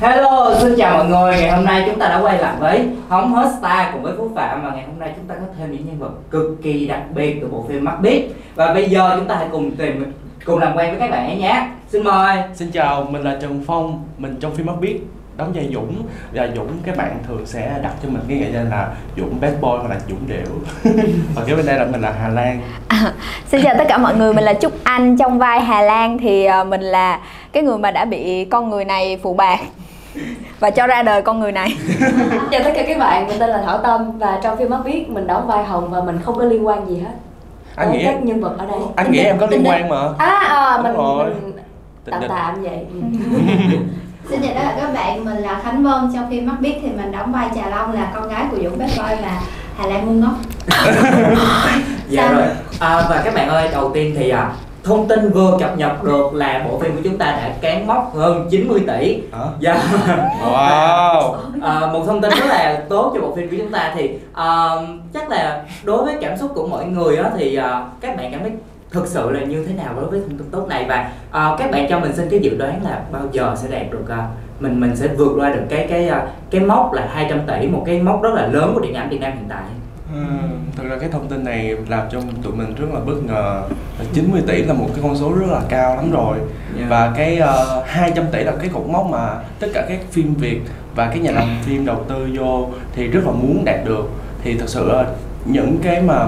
Hello, xin chào mọi người. Ngày hôm nay chúng ta đã quay lại với Hóng Hot Star cùng với Phú Phạm và ngày hôm nay chúng ta có thêm những nhân vật cực kỳ đặc biệt từ bộ phim Mắt Biết. Và bây giờ chúng ta hãy cùng tìm cùng làm quen với các bạn ấy nhé. Xin mời. Xin chào, mình là Trần Phong, mình trong phim Mắt Biết đóng vai Dũng và Dũng các bạn thường sẽ đặt cho mình cái nghệ danh là Dũng bad boy hoặc là Dũng điệu và kế bên đây là mình là Hà Lan à, xin chào tất cả mọi người mình là Trúc Anh trong vai Hà Lan thì uh, mình là cái người mà đã bị con người này phụ bạc và cho ra đời con người này. Chào tất cả các bạn mình tên là Thảo Tâm và trong phim Mắt Biết mình đóng vai Hồng và mình không có liên quan gì hết. Anh nghĩ các nhân vật ở đây. Anh nghĩ em có liên quan mà. À, à mình, mình tạm tạm vậy. Xin chào tất cả các bạn, mình là Khánh Vân. Trong phim Mắt Biết thì mình đóng vai Trà Long là con gái của Dũng Bad Boy và Hà Lan ngu ngốc. Dạ rồi, à, và các bạn ơi, đầu tiên thì à, thông tin vừa cập nhật được là bộ phim của chúng ta đã cán mốc hơn 90 tỷ. Hả? dạ. Wow. À, một thông tin rất là tốt cho bộ phim của chúng ta thì à, chắc là đối với cảm xúc của mọi người á, thì à, các bạn cảm thấy thực sự là như thế nào đối với thông tin tốt này? Và uh, các bạn cho mình xin cái dự đoán là bao giờ sẽ đạt được uh, mình mình sẽ vượt qua được cái cái uh, cái mốc là 200 tỷ một cái mốc rất là lớn của điện ảnh Việt Nam hiện tại Ừ, thực ra cái thông tin này làm cho tụi mình rất là bất ngờ. 90 tỷ là một cái con số rất là cao lắm rồi. Yeah. và cái uh, 200 tỷ là cái cột mốc mà tất cả các phim Việt và cái nhà làm phim đầu tư vô thì rất là muốn đạt được. Thì thật sự là những cái mà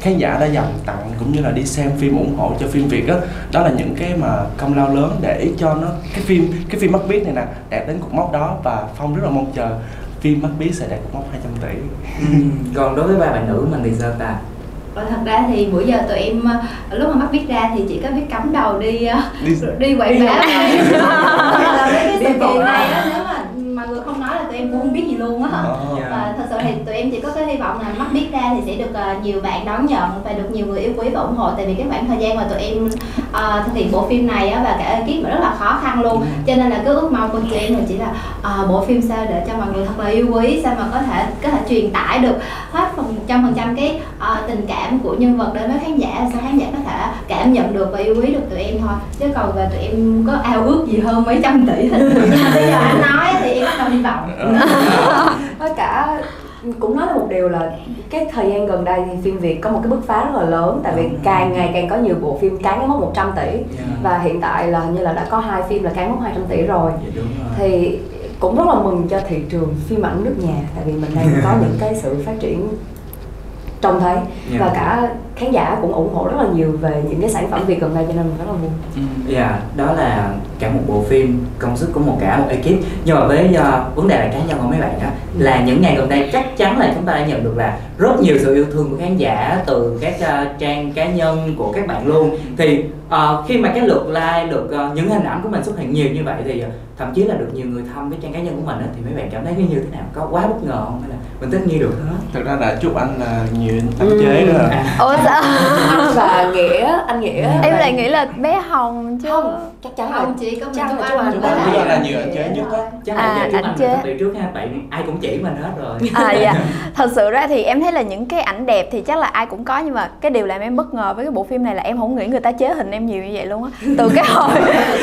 khán giả đã dành tặng cũng như là đi xem phim ủng hộ cho phim Việt đó đó là những cái mà công lao lớn để cho nó cái phim cái phim mắt biết này nè đạt đến cột mốc đó và phong rất là mong chờ phim mắt biết sẽ đạt cột mốc 200 tỷ. Ừ. còn đối với ba bạn nữ mình thì sao ta? Và thật ra thì bữa giờ tụi em ờ, lúc mà mắt biết ra thì chỉ có biết cắm đầu đi ờ, đi, đi quậy vã là cái sự kiện này đó nếu mà mọi người không nói là tụi em cũng không biết gì luôn á. Oh, yeah. và thật sự thì tụi em chỉ có cái hy vọng là mắt biết ra thì sẽ được uh, nhiều bạn đón nhận và được nhiều người yêu quý và ủng hộ. Tại vì cái khoảng thời gian mà tụi em uh, thực hiện bộ phim này á, và cả ekip rất là khó khăn luôn. Yeah. cho nên là cái ước mong của tụi em là chỉ là uh, bộ phim sao để cho mọi người thật là yêu quý sao mà có thể có thể truyền tải được hết phần trăm phần trăm cái uh, tình cảm của nhân vật đến với khán giả sao khán giả có thể cảm nhận được và yêu quý được tụi em thôi. Chứ còn về tụi em có ao ước gì hơn mấy trăm tỷ thì bây giờ anh nói thì em bắt đầu hy vọng với cả cũng nói là một điều là cái thời gian gần đây thì phim Việt có một cái bứt phá rất là lớn tại vì càng ngày càng có nhiều bộ phim cán cái mốc 100 tỷ yeah. và hiện tại là như là đã có hai phim là cán mốc 200 tỷ rồi. Đúng rồi thì cũng rất là mừng cho thị trường phim ảnh nước nhà tại vì mình đang có những cái sự phát triển trông thấy yeah. và cả khán giả cũng ủng hộ rất là nhiều về những cái sản phẩm Việt gần đây cho nên mình rất là vui. Dạ, yeah, đó là cả một bộ phim công sức của một cả một ekip. Nhưng mà với uh, vấn đề là cá nhân của mấy bạn á là những ngày gần đây chắc chắn là chúng ta đã nhận được là rất nhiều sự yêu thương của khán giả từ các uh, trang cá nhân của các bạn luôn. Thì uh, khi mà cái lượt like, được uh, những hình ảnh của mình xuất hiện nhiều như vậy thì uh, thậm chí là được nhiều người thăm cái trang cá nhân của mình á thì mấy bạn cảm thấy như thế nào? Có quá bất ngờ không hay là mình tất nhiên được hết? Thực ra là chúc anh là nhiều ảnh chế nữa. À. sao? anh và nghĩa anh nghĩa em lại nghĩ là bé hồng chứ. Không chắc chắn không chỉ có mình chắc là anh Chúc anh là, là nhiều ảnh chế nhất á. Chắc là À, anh chế. từ trước ha tại ai cũng chỉ mình hết rồi. À dạ. Thật sự ra thì em thấy là những cái ảnh đẹp thì chắc là ai cũng có nhưng mà cái điều làm em bất ngờ với cái bộ phim này là em không nghĩ người ta chế hình em nhiều như vậy luôn á. Từ cái hồi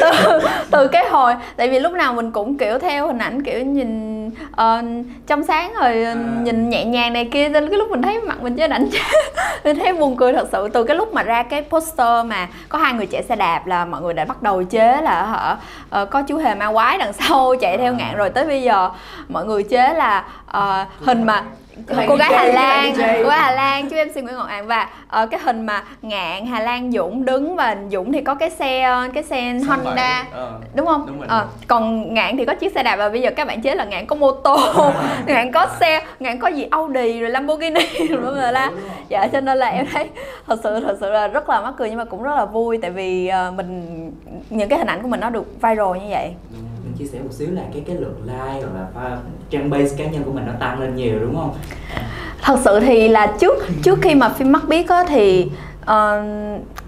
từ, từ cái hồi tại vì lúc nào mình cũng kiểu theo hình ảnh kiểu nhìn uh, trong sáng rồi À. nhìn nhẹ nhàng này kia đến cái lúc mình thấy mặt mình trên ảnh mình thấy buồn cười thật sự. Từ cái lúc mà ra cái poster mà có hai người chạy xe đạp là mọi người đã bắt đầu chế là hả ờ, có chú hề ma quái đằng sau chạy theo ngạn. Rồi tới bây giờ mọi người chế là ờ, hình mà cô gái Hà Lan, cô gái Hà Lan, chú MC Nguyễn Ngọc An và ờ, cái hình mà ngạn Hà Lan Dũng đứng và Dũng thì có cái xe ờ, cái xe Honda Ờ. đúng không? Đúng Ờ, đúng còn ngạn thì có chiếc xe đạp và bây giờ các bạn chế là ngạn có mô tô, ngạn có xe, ngạn có gì Audi rồi Lamborghini rồi bla bla. Dạ cho nên là em thấy thật sự thật sự là rất là mắc cười nhưng mà cũng rất là vui tại vì ờ, mình những cái hình ảnh của mình nó được viral như vậy. mình chia sẻ một xíu là cái cái lượt like hoặc là à, trang base cá nhân của mình nó tăng lên nhiều đúng không? Thật sự thì là trước trước khi mà phim mắt biết á thì uh,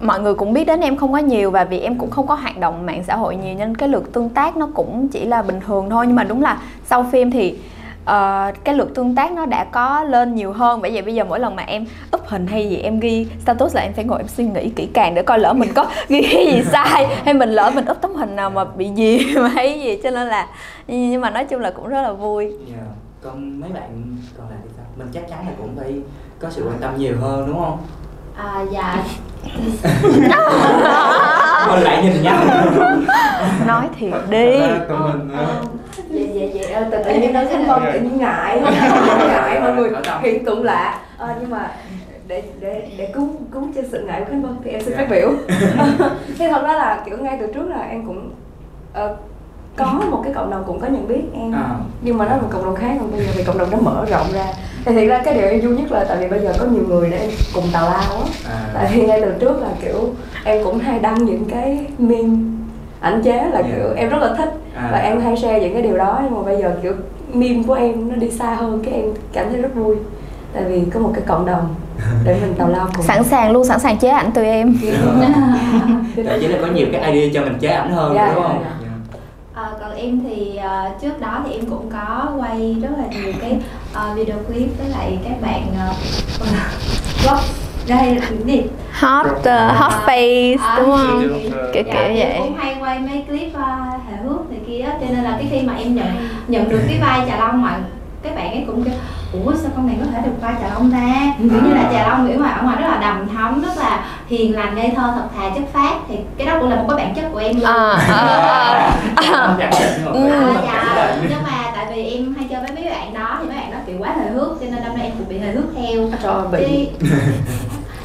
mọi người cũng biết đến em không có nhiều và vì em cũng không có hoạt động mạng xã hội nhiều nên cái lượt tương tác nó cũng chỉ là bình thường thôi. Nhưng mà đúng là sau phim thì uh, cái lượt tương tác nó đã có lên nhiều hơn. Bởi vậy bây giờ mỗi lần mà em up hình hay gì em ghi status là em phải ngồi em suy nghĩ kỹ càng để coi lỡ mình có ghi cái gì sai hay mình lỡ mình up tấm hình nào mà bị gì mà hay gì. Cho nên là nhưng mà nói chung là cũng rất là vui. Yeah. Dạ. còn mấy bạn còn lại thì sao? Mình chắc chắn là cũng phải có sự quan tâm nhiều hơn đúng không? À dạ. Mình lại nhìn nhau. Nói thiệt đi. Tụi mình vậy vậy vậy ờ, tự tự nhiên nói khánh vân tự nhiên ngại. Ngại mọi người hiện tượng lạ. À, nhưng mà để để để cứu cứu cho sự ngại của khánh vân thì em xin phát biểu. Thì thật ra là kiểu ngay từ trước là em cũng uh, có một cái cộng đồng cũng có nhận biết em. À. nhưng mà nó là một cộng đồng khác còn bây giờ thì cộng đồng nó mở rộng ra. Thì thiệt ra cái điều em vui nhất là tại vì bây giờ có nhiều người để em cùng tào lao á. À. tại vì ngay từ trước là kiểu em cũng hay đăng những cái meme ảnh chế là yeah. kiểu em rất là thích à. và em hay share những cái điều đó nhưng mà bây giờ kiểu meme của em nó đi xa hơn cái em cảm thấy rất vui. Tại vì có một cái cộng đồng để mình tào lao cùng. Sẵn sàng luôn sẵn sàng chế ảnh tụi em. Tại chỉ là có nhiều cái idea cho mình chế ảnh hơn yeah, đúng không? yeah, yeah. À, còn em thì uh, trước đó thì em cũng có quay rất là nhiều cái uh, video clip với lại các bạn uh, vlog đây là gì hot uh, hot face uh, đúng không? kiểu kiểu dạ, vậy. cũng hay quay mấy clip uh, hài hước này kia cho nên là cái khi mà em nhận nhận được cái vai trà long mà các bạn ấy cũng kêu ủa sao con này có thể được vai trà long ta? Kiểu như là trà long kiểu ngoài ở ngoài rất là đầm thấm rất là hiền lành ngây thơ thật thà chất phát thì cái đó cũng là một cái bản chất của em luôn. À, à, à. dạ nhưng mà tại vì em hay chơi với mấy bạn đó thì mấy bạn đó kiểu quá hài hước cho nên năm nay em cũng bị hài hước theo. Trời bị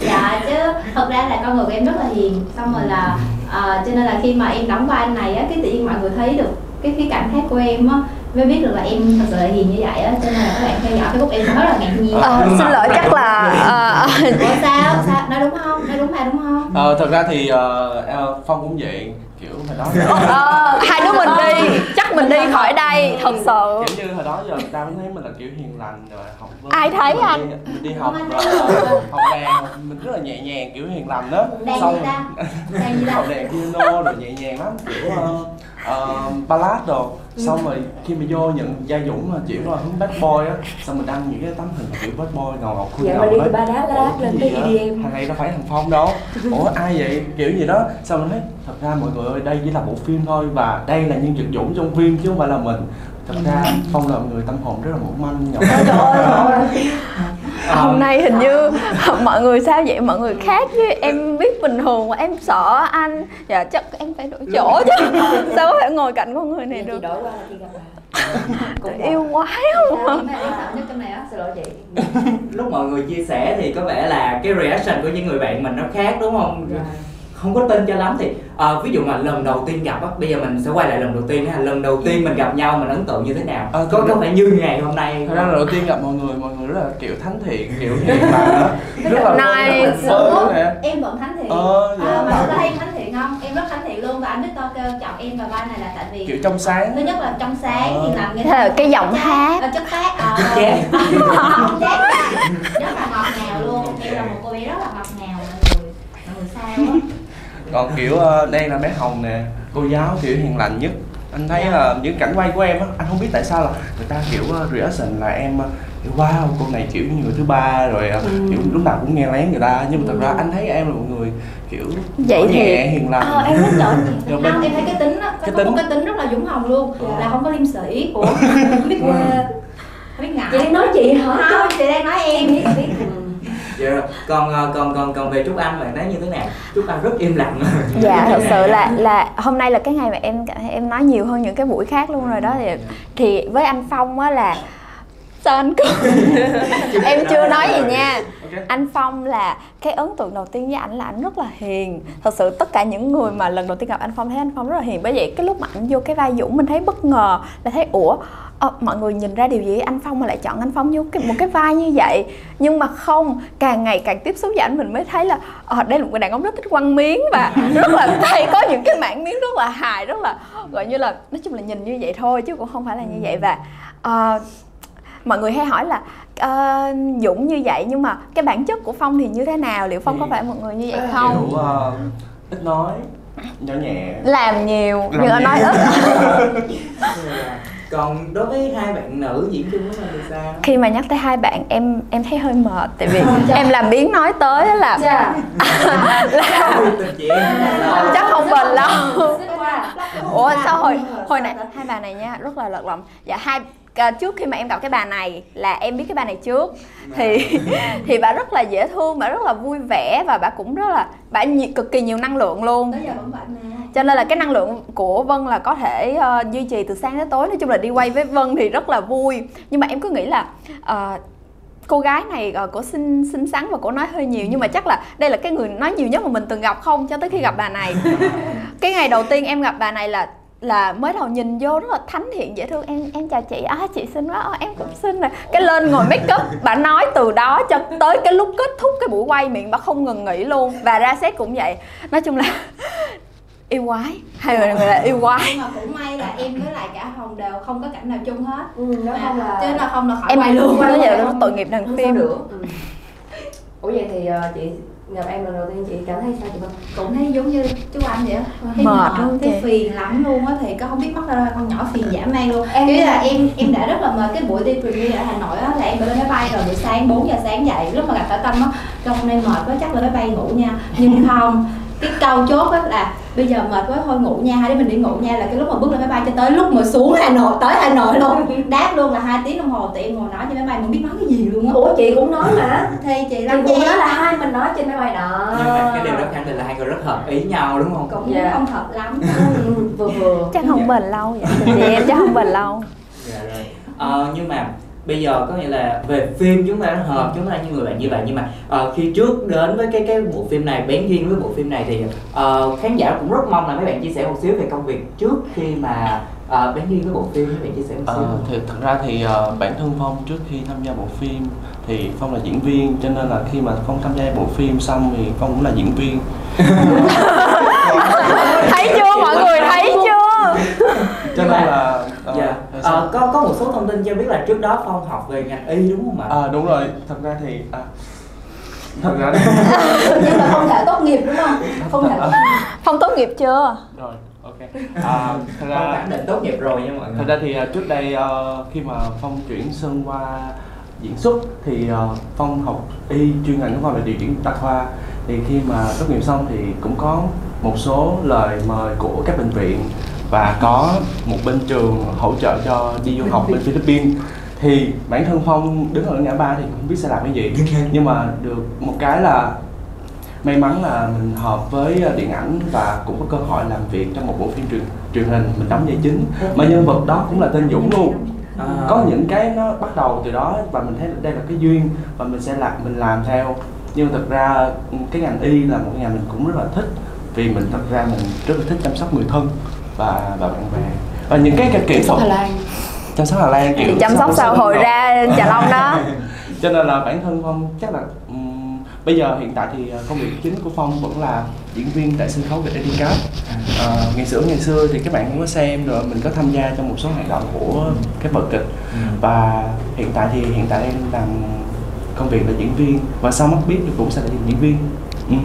dạ chứ thật ra là con người của em rất là hiền. Xong rồi là uh, cho nên là khi mà em đóng vai anh này á cái tự nhiên mọi người thấy được cái cái cảnh khác của em á mới biết được là em thật sự là hiền như vậy á. Cho nên là các bạn theo dõi facebook em rất là ngạc nhiên. Ờ, xin lỗi chắc là uh... Ủa sao? Sao? Nói đúng không? Nói đúng mà đúng không? Ờ, thật ra thì uh, phong cũng vậy kiểu hồi đó ờ, hai đứa mình đi. Chắc mình đi khỏi đây thật sự. Kiểu như hồi đó giờ người ta mới thấy mình là kiểu hiền lành rồi học với ai thấy mình anh? đi, mình đi học rồi học đàn mình rất là nhẹ nhàng kiểu hiền lành đó. Đàn xong gì ta? Đàn gì ta? học đàn piano rồi nhẹ nhàng lắm kiểu uh, uh, ballad đồ. Xong rồi khi mà vô nhận gia dũng mà chuyển qua hướng bad boy á xong mình đăng những cái tấm hình kiểu bad boy ngầu ngọc khuôn dạ, ngầu đi từ ba đá đá lên tới EDM thằng này đâu phải thằng phong đâu. Ủa ai vậy? Kiểu gì đó. Xong mình thấy thật ra mọi người ơi đây chỉ là bộ phim thôi và đây là nhân vật dũng trong phim chứ không phải là mình thật ra phong là một người tâm hồn rất là mỏng manh nhỏ hôm nay hình như mọi người sao vậy? Mọi người khác với em biết bình thường mà em sợ anh. Dạ chắc em phải đổi chỗ chứ. Sao có thể ngồi cạnh con người này được? đổi qua là khi gặp lại yêu quái không lúc mọi người chia sẻ thì có vẻ là cái reaction của những người bạn mình nó khác đúng không? Yeah không có tin cho lắm thì à, ví dụ mà lần đầu tiên gặp á bây giờ mình sẽ quay lại lần đầu tiên ha. Lần đầu tiên mình gặp nhau mình ấn tượng như thế nào? À, có có phải như ngày hôm nay thật ra lần đầu tiên gặp mọi người mọi người rất là kiểu thánh thiện kiểu hiền lành rất là nice. em vẫn thánh thiện? Ờ, dạ. à, mà có thấy thánh thiện không? Em rất thánh thiện luôn và anh Victor kêu chọn em vào vai này là tại vì kiểu trong sáng. thứ nhất là trong sáng ờ. hiền lành thế là cái giọng hát. chất phát ờ. Chát rất là ngọt ngào luôn. Em là một cô bé rất là ngọt ngào mọi người. Mọi người sao còn kiểu uh, đây là bé hồng nè cô giáo kiểu hiền lành nhất. Anh thấy là uh, những cảnh quay của em á anh không biết tại sao là người ta kiểu uh, reaction là em uh, wow cô này kiểu như người thứ ba rồi uh, ừ. kiểu lúc nào cũng nghe lén người ta. Nhưng mà thật ra anh thấy em là một người kiểu vậy thì nhẹ hiền lành. Ờ, em rất giỏi không bên... em thấy cái tính á cái có tính... một cái tính rất là dũng hồng luôn yeah. là không có liêm sĩ ủa không biết biết ngại. Chị đang nói chị hả? Không chị đang nói em. Biết biết dạ. Còn ờ, còn còn còn về trúc anh bạn thấy như thế nào? Trúc anh rất im lặng. Dạ thật sự là là hôm nay là cái ngày mà em em nói nhiều hơn những cái buổi khác luôn rồi đó thì thì với anh phong á là sao anh cười em chưa nói gì nha. Anh phong là cái ấn tượng đầu tiên với ảnh là ảnh rất là hiền. Thật sự tất cả những người mà lần đầu tiên gặp anh phong thấy anh phong rất là hiền. Bởi vậy cái lúc mà ảnh vô cái vai dũng mình thấy bất ngờ là thấy ủa à, mọi người nhìn ra điều gì? Anh phong mà lại chọn anh phong cái, một cái vai như vậy. Nhưng mà không càng ngày càng tiếp xúc với ảnh mình mới thấy là à, đây là một người đàn ông rất thích quăng miếng và rất là hay có những cái mảng miếng rất là hài rất là gọi như là nói chung là nhìn như vậy thôi chứ cũng không phải là như vậy. Và uh, mọi người hay hỏi là uh, dũng như vậy nhưng mà cái bản chất của phong thì như thế nào? Liệu phong có phải một người như vậy không? kiểu, uh, ít nói nhỏ nhẹ. Làm nhiều làm nhưng nói ít còn đối với hai bạn nữ diễn chung với mình thì sao khi mà nhắc tới hai bạn em em thấy hơi mệt tại vì em làm biến nói tới là Dạ. là chắc không bền lâu. Xích qua. ủa sao hồi hồi nãy hai bà này nha rất là lật lọng. Dạ hai à, trước khi mà em gặp cái bà này là em biết cái bà này trước. Thì thì bà rất là dễ thương bà rất là vui vẻ và bà cũng rất là bà nhiều, cực kỳ nhiều năng lượng luôn. Tới giờ vẫn vậy mà cho nên là cái năng lượng của Vân là có thể ờ, duy trì từ sáng đến tối. Nói chung là đi quay với Vân thì rất là vui. Nhưng mà em cứ nghĩ là ờ, cô gái này uh, cổ xinh xinh xắn và cổ nói hơi nhiều. Nhưng mà chắc là đây là cái người nói nhiều nhất mà mình từng gặp không? Cho tới khi gặp bà này. Cái ngày đầu tiên em gặp bà này là là mới đầu nhìn vô rất là thánh thiện dễ thương. Em em chào chị. À chị xinh quá. À, em cũng xinh nè. Cái lên ngồi make up bà nói từ đó cho tới cái lúc kết thúc cái buổi quay miệng bà không ngừng nghỉ luôn. Và ra set cũng vậy. Nói chung là yêu quái. Hai người người là yêu quái. Nhưng mà cũng may là em với lại cả hồng đều không có cảnh nào chung hết. Ừ, nó không là chứ là không là khỏi em quay luôn. nói vậy là tội nghiệp đàn Không phim. được. Ừ. Ủa vậy thì ờ, chị gặp em lần đầu tiên chị cảm thấy sao chị cũng thấy giống như chú anh vậy á. Thấy Mệt lắm thấy chị. phiền lắm luôn á thì có không biết mắc ra con nhỏ phiền dã man luôn. Em- em là em em đã rất là mệt. Cái buổi đi premiere ở hà nội á là em phải lên máy bay rồi buổi sáng 4 giờ sáng dậy lúc mà gặp cả tâm á. Hôm nay mệt quá chắc là máy bay ngủ nha. Nhưng không cái câu chốt á là bây giờ mệt quá thôi ngủ nha hai đứa mình đi ngủ nha là cái lúc mà bước lên máy bay cho tới lúc mà xuống hà nội tới hà nội luôn. Đáp luôn là hai tiếng đồng hồ thì em ngồi nói trên máy bay mình biết nói cái gì luôn á. Ủa chị cũng nói mà. Thì chị Chị cũng nghe nói là hai mình nói trên máy bay đó. Nhưng mà cái điều đó khẳng định là hai người rất hợp ý nhau đúng không? Cũng Dạ. không thật lắm. Ừ, vừa vừa. Chắc không bền lâu vậy. Thì em chắc không bền lâu. Dạ rồi. Ờ, nhưng mà bây giờ có nghĩa là về phim chúng ta đã hợp chúng ta như người bạn như vậy. Nhưng mà ờ, khi trước đến với cái cái bộ phim này bén duyên với bộ phim này thì ờ, khán giả cũng rất mong là mấy bạn chia sẻ một xíu về công việc trước khi mà ờ, bén duyên với bộ phim. Mấy bạn chia sẻ một xíu. Ờ, thì thật ra thì ờ, bản thân Phong trước khi tham gia bộ phim thì Phong là diễn viên cho nên là khi mà Phong tham gia bộ phim xong thì Phong cũng là diễn viên. Thấy chưa mọi người thấy chưa? Cho nên là dạ sao? Ờ, có có một số thông tin cho biết là trước đó phong học về ngành y đúng không ạ? À, đúng rồi. Thật ra thì à, thật ra nhưng mà không thể tốt nghiệp đúng không? Không thể phong tốt nghiệp chưa? Rồi ok. À, thật Phong ra khẳng định tốt nghiệp rồi nha mọi người. Thật ra thì à, trước đây ờ, khi mà phong chuyển sơn qua diễn xuất thì ờ, phong học y chuyên ngành của phong là điều dưỡng tại khoa thì khi mà tốt nghiệp xong thì cũng có một số lời mời của các bệnh viện và có một bên trường hỗ trợ cho đi du học bên Philippines. Thì bản thân phong đứng ở ngã ba thì không biết sẽ làm cái gì. Nhưng mà được một cái là may mắn là mình hợp với điện ảnh và cũng có cơ hội làm việc trong một bộ phim truyền truyền hình mình đóng vai chính. Mà nhân vật đó cũng là tên Dũng luôn. À, có những cái nó bắt đầu từ đó và mình thấy đây là cái duyên và mình sẽ làm mình làm theo. Nhưng thực ra ừ, cái ngành y là một ngành mình cũng rất là thích vì mình thật ra mình rất là thích chăm sóc người thân và và bạn bè. Và những cái, cái kỹ thuật. Hà Lan. Chăm sóc Hà Lan kiểu thì chăm sóc xã hội ra chà long đó. Cho nên là bản thân phong chắc là ừm, bây giờ hiện tại thì ờ, công việc chính của phong vẫn là diễn viên tại sân khấu Việt Edicap à, ngày xưa ngày xưa thì các bạn cũng có xem rồi mình có tham gia trong một số hoạt động của cái vở kịch. Ừ. và hiện tại thì hiện tại em làm công việc là diễn viên. Và sau mắt biết thì cũng sẽ là diễn viên. Ừ.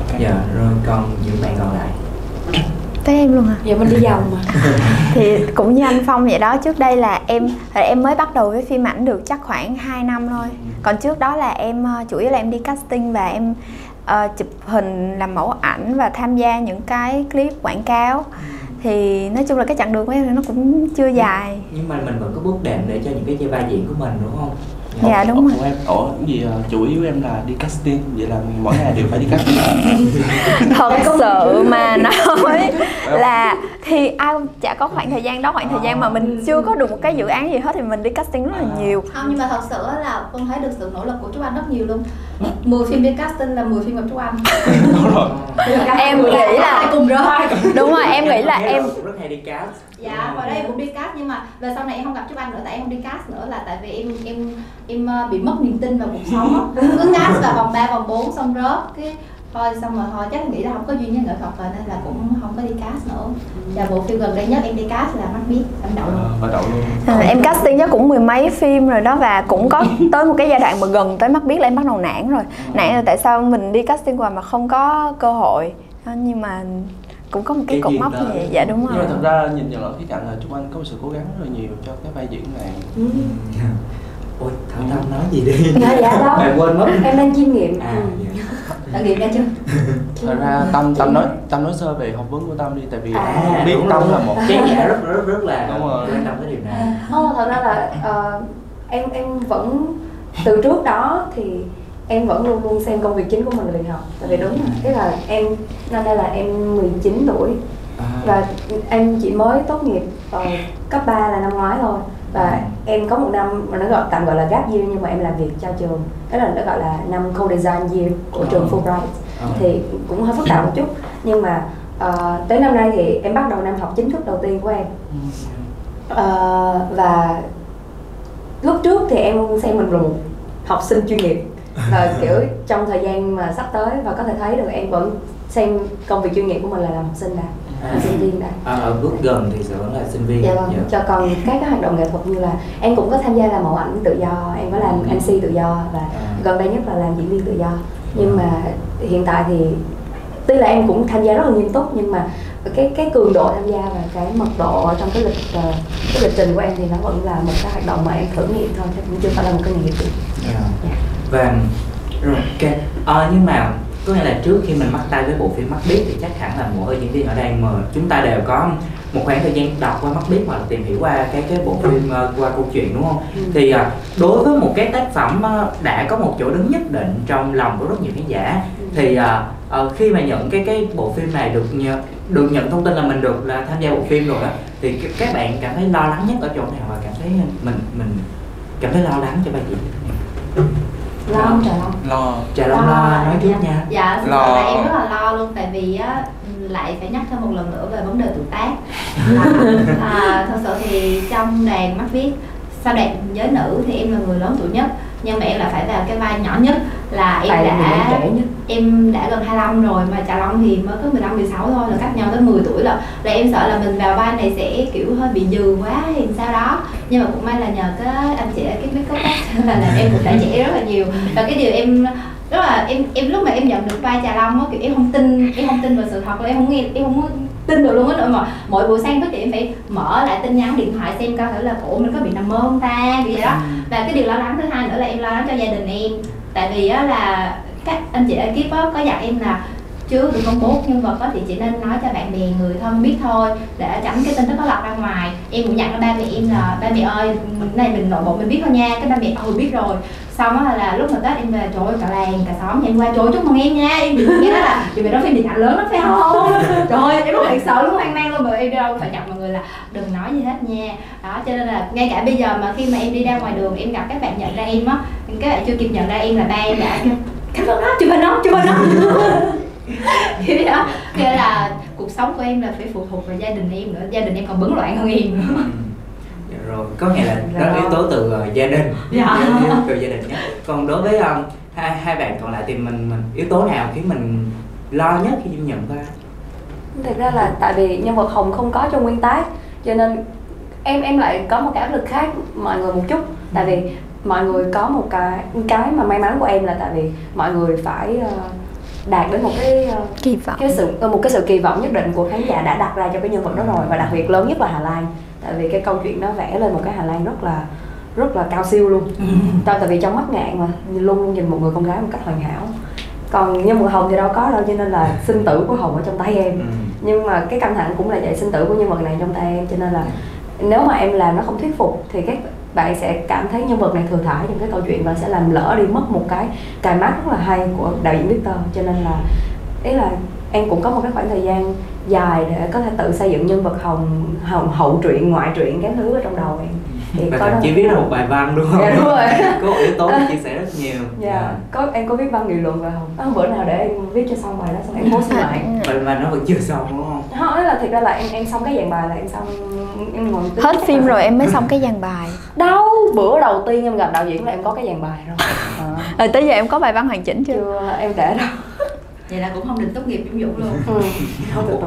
Ok. dạ rồi còn những bạn còn lại tới em luôn hả Giờ mình đi vòng mà. Thì cũng như anh Phong vậy đó trước đây là em là em mới bắt đầu với phim ảnh được chắc khoảng 2 năm thôi. Còn trước đó là em ờ, chủ yếu là em đi casting và em ờ, chụp hình làm mẫu ảnh và tham gia những cái clip quảng cáo. Thì nói chung là cái chặng đường của em thì nó cũng chưa dài. Nhưng mà mình vẫn có bước đệm để cho những cái vai diễn của mình đúng không dạ đúng rồi. của em ủa cái gì ờ, chủ yếu em là đi casting vậy là mỗi ngày đều phải đi casting. Thật sự mà nói là thì ai cũng chả có khoảng thời gian đó khoảng thời gian mà mình chưa có được một cái dự án gì hết thì mình đi casting rất là nhiều. Không nhưng mà thật sự là con thấy được sự nỗ lực của chú anh rất nhiều luôn. 10 phim đi casting là 10 phim gặp chú anh. Đúng rồi. Em nghĩ là Hai cùng rơi đúng rồi em nghĩ là em rất hay đi cast dạ hồi đây em cũng đi cast nhưng mà về sau này em không gặp chú anh nữa tại em không đi cast nữa là tại vì em em em ờ, bị mất niềm tin vào cuộc sống á. Cứ cast vào vòng 3, vòng 4 xong rớt cái thôi xong rồi thôi chắc nghĩ là không có duyên với nghệ thuật rồi nên là cũng không có đi cast nữa. Và bộ phim gần đây nhất em đi cast là mắt biết em đậu. Luôn Ờ, đậu luôn. À, em casting chắc cũng mười mấy phim rồi đó và cũng có tới một cái giai đoạn mà gần tới mắt biết là em bắt đầu nản rồi. Nản là tại sao mình đi casting hoài mà không có cơ hội. Nhưng mà cũng có một cái, cột mốc như vậy dạ đúng rồi. Nhưng mà thật ra nhìn nhận lại cái cạnh là chúng anh có một sự cố gắng rất là nhiều cho cái vai diễn này. Ừ. ôi thảo tâm nói gì đi? Dạ dạ đâu bạn quên mất. Em đang chiêm nghiệm. À, ừ. dạ. đã nghiệm ra chưa? Thật ra tâm tâm nói tâm nói sơ về học vấn của tâm đi tại vì à, biết tâm là một cái giả rất rất rất là đúng rồi. quan tâm cái điều này. Không thật ra là uh, em em vẫn từ trước đó thì em vẫn luôn luôn xem công việc chính của mình là việc học. Tại vì đúng rồi. Tức là em năm nay là em 19 tuổi. À. và em chỉ mới tốt nghiệp vào cấp 3 là năm ngoái thôi. Và em có một năm mà nó gọi tạm gọi là gap year nhưng mà em làm việc cho trường. Đó là nó gọi là năm co-design year của trường Fulbright. Thì cũng hơi phức tạp một chút. Nhưng mà uh, tới năm nay thì em bắt đầu năm học chính thức đầu tiên của em. Uh, và lúc trước thì em xem mình là một học sinh chuyên nghiệp và kiểu trong thời gian mà sắp tới và có thể thấy được em vẫn xem công việc chuyên nghiệp của mình là làm học sinh đã à, sinh viên đã à, ở bước gần thì sẽ vẫn là sinh viên dạ vâng dạ. cho còn các cái hoạt động nghệ thuật như là em cũng có tham gia làm mẫu ảnh tự do em có làm ừ. mc tự do và à. gần đây nhất là làm diễn viên tự do nhưng mà hiện tại thì tuy là em cũng tham gia rất là nghiêm túc nhưng mà cái cái cường độ tham gia và cái mật độ trong cái lịch uh, cái lịch trình của em thì nó vẫn là một cái hoạt động mà em thử nghiệm thôi chứ cũng chưa phải là một cái nghề nghiệp gì yeah. yeah. và rồi ok à, nhưng mà có nghĩa là trước khi mình bắt tay với bộ phim mắt biết thì chắc hẳn là mỗi diễn viên ở đây mà chúng ta đều có một khoảng thời gian đọc qua mắt biết hoặc là tìm hiểu qua cái cái bộ phim uh, qua câu chuyện đúng không ừ. thì đối với một cái tác phẩm đã có một chỗ đứng nhất định trong lòng của rất nhiều khán giả. Thì uh, uh, khi mà nhận cái cái bộ phim này được nhận được nhận thông tin là mình được là tham gia bộ phim rồi á thì các bạn cảm thấy lo lắng nhất ở chỗ nào và cảm thấy mình mình cảm thấy lo lắng cho bài diễn? Lo không trà long lo. Trà long lo, lo. nói trước dạ. nha. Dạ lo. là em rất là lo luôn tại vì á lại phải nhắc thêm một lần nữa về vấn đề tuổi tác. À, à, thật sự thì trong đoàn mắt viết sau đoàn giới nữ thì em là người lớn tuổi nhất nhưng mà em là phải vào cái vai nhỏ nhất là em Tại đã em đã gần 25 rồi mà Trà Long thì mới có 15 16 thôi là cách nhau tới 10 tuổi là là em sợ là mình vào vai này sẽ kiểu hơi bị dừ quá hay sao đó. Nhưng mà cũng may là nhờ cái anh chị cái make up là làm em cũng đã trẻ rất là nhiều. Và cái điều em rất là em em lúc mà em nhận được vai trà long á kiểu em không tin em không tin vào sự thật là em không nghe em không tin được luôn á mà mỗi buổi sáng thức thì em phải mở lại tin nhắn điện thoại xem coi thử là cổ mình có bị nằm mơ không ta? Kiểu vậy đó. Ừ. và cái điều lo lắng thứ hai nữa là em lo lắng cho gia đình em. Tại vì á là các anh chị ekip á có dặn em là chưa được công bố nhân vật có thì chỉ nên nói cho bạn bè người thân biết thôi để tránh cái tin tức có lọt ra ngoài. Em cũng dặn ba mẹ em là ba mẹ ơi này mình nội bộ mình biết thôi nha cái ba mẹ ơi biết rồi. Xong á là lúc mà tết em về trời ơi cả làng cả xóm em qua trời chúc mừng em nha. Em đừng nghe đó là chị về đóng phim điện ảnh lớn lắm phải không? Trời ơi em lúc hoảng sợ lúc hoang mang luôn mà em đâu phải chọc mọi người là đừng nói gì hết nha. Đó cho nên là ngay cả bây giờ mà khi mà em đi ra ngoài đường em gặp các bạn nhận ra em á các bạn chưa kịp nhận ra em là ba em đã cảm ơn nó chụp hình nó chụp hình nó thế đó nghĩa là cuộc sống của em là phải phụ thuộc vào gia đình em nữa. Gia đình em còn bấn loạn hơn em nữa. Ừ. dạ rồi có nghĩa là đó yếu tố từ uh, gia đình. Dạ. yếu tố từ gia đình nhé. Còn đối với um, hai hai bạn còn lại thì mình, mình yếu tố nào khiến mình lo nhất khi nhận vai thực ra là tại vì nhân vật hồng không có trong nguyên tác cho nên em em lại có một cái áp lực khác mọi người một chút. Tại vì mọi người có một cái cái mà may mắn của em là tại vì mọi người phải uh, đạt đến một cái ờ, kỳ vọng. cái sự ờ, một cái sự kỳ vọng nhất định của khán giả đã đặt ra cho cái nhân vật đó rồi. Và đặc biệt lớn nhất là Hà Lan. Tại vì cái câu chuyện nó vẽ lên một cái Hà Lan rất là rất là cao siêu luôn. Ừ. tại vì trong mắt ngạn mà luôn luôn nhìn một người con gái một cách hoàn hảo. Còn nhân vật hồng thì đâu có đâu cho nên là sinh tử của hồng ở trong tay em. Ừ. nhưng mà cái căng thẳng cũng là vậy sinh tử của nhân vật này trong tay em. Cho nên là nếu mà em làm nó không thuyết phục thì các bạn sẽ cảm thấy nhân vật này thừa thải trong cái câu chuyện và sẽ làm lỡ đi mất một cái cài mắt rất là hay của đạo diễn Victor. Cho nên là, ý là em cũng có một cái khoảng thời gian dài để có thể tự xây dựng nhân vật hồng hồng, hậu truyện, ngoại truyện cái thứ ở trong đầu em thì có chỉ viết ra một bài văn đúng không? Dạ đúng rồi. có yếu tố chia sẻ rất nhiều. Dạ. Yeah. có em có viết văn nghị luận về Hồng. À, bữa nào để em viết cho xong bài đó xong em post lại. Mà mà nó vẫn chưa xong đúng không? Không, là thực ra là em em xong cái dàn bài là em xong em ngồi hết phim rồi em mới xong cái dàn bài. Đâu, bữa đầu tiên em gặp đạo diễn là em có cái dàn bài rồi. À. Rồi tới giờ em có bài văn hoàn chỉnh chưa? Chưa, em để đâu. Vậy là cũng không định tốt nghiệp Dũng Dũng luôn. Ừ, không từ từ.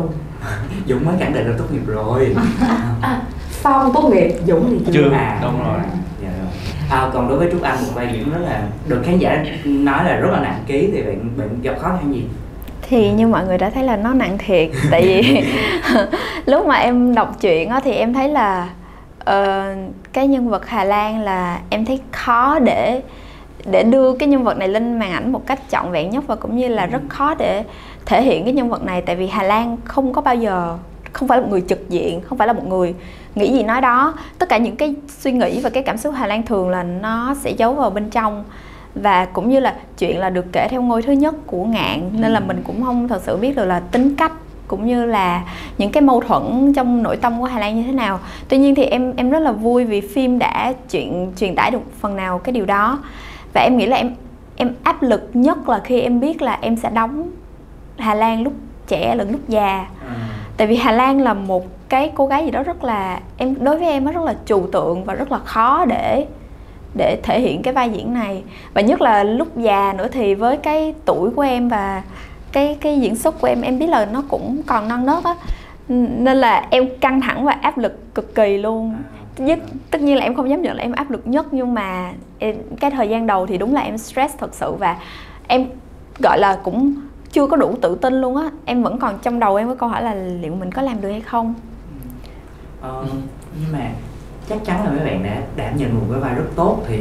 Dũng mới khẳng định là tốt nghiệp rồi. à, phong tốt nghiệp? Dũng thì chưa, chưa. à đúng rồi. Dạ rồi à, còn đối với trúc anh một vai diễn rất là được khán giả nói là rất là nặng ký thì bạn bạn gặp khó khăn gì? Thì như mọi người đã thấy là nó nặng thiệt tại vì lúc mà em đọc truyện á thì em thấy là uh, cái nhân vật Hà Lan là em thấy khó để để đưa cái nhân vật này lên màn ảnh một cách trọn vẹn nhất và cũng như là rất khó để thể hiện cái nhân vật này. Tại vì Hà Lan không có bao giờ không phải là một người trực diện không phải là một người nghĩ gì nói đó tất cả những cái suy nghĩ và cái cảm xúc Hà Lan thường là nó sẽ giấu vào bên trong và cũng như là chuyện là được kể theo ngôi thứ nhất của ngạn nên là ừ. mình cũng không thật sự biết được là tính cách cũng như là những cái mâu thuẫn trong nội tâm của Hà Lan như thế nào. Tuy nhiên thì em em rất là vui vì phim đã chuyện truyền tải được phần nào cái điều đó. Và em nghĩ là em em áp lực nhất là khi em biết là em sẽ đóng Hà Lan lúc trẻ lẫn lúc già. À. Tại vì Hà Lan là một cái cô gái gì đó rất là em đối với em nó rất là trừu tượng và rất là khó để để thể hiện cái vai diễn này. Và nhất là lúc già nữa thì với cái tuổi của em và cái cái diễn xuất của em em biết là nó cũng còn non nớt á. Nên là em căng thẳng và áp lực cực kỳ luôn. Nhất, tất nhiên là em không dám nhận là em áp lực nhất nhưng mà em, cái thời gian đầu thì đúng là em stress thật sự và em gọi là cũng chưa có đủ tự tin luôn á em vẫn còn trong đầu em có câu hỏi là liệu mình có làm được hay không ờ, nhưng mà chắc chắn là mấy bạn đã đảm nhận một cái vai rất tốt thì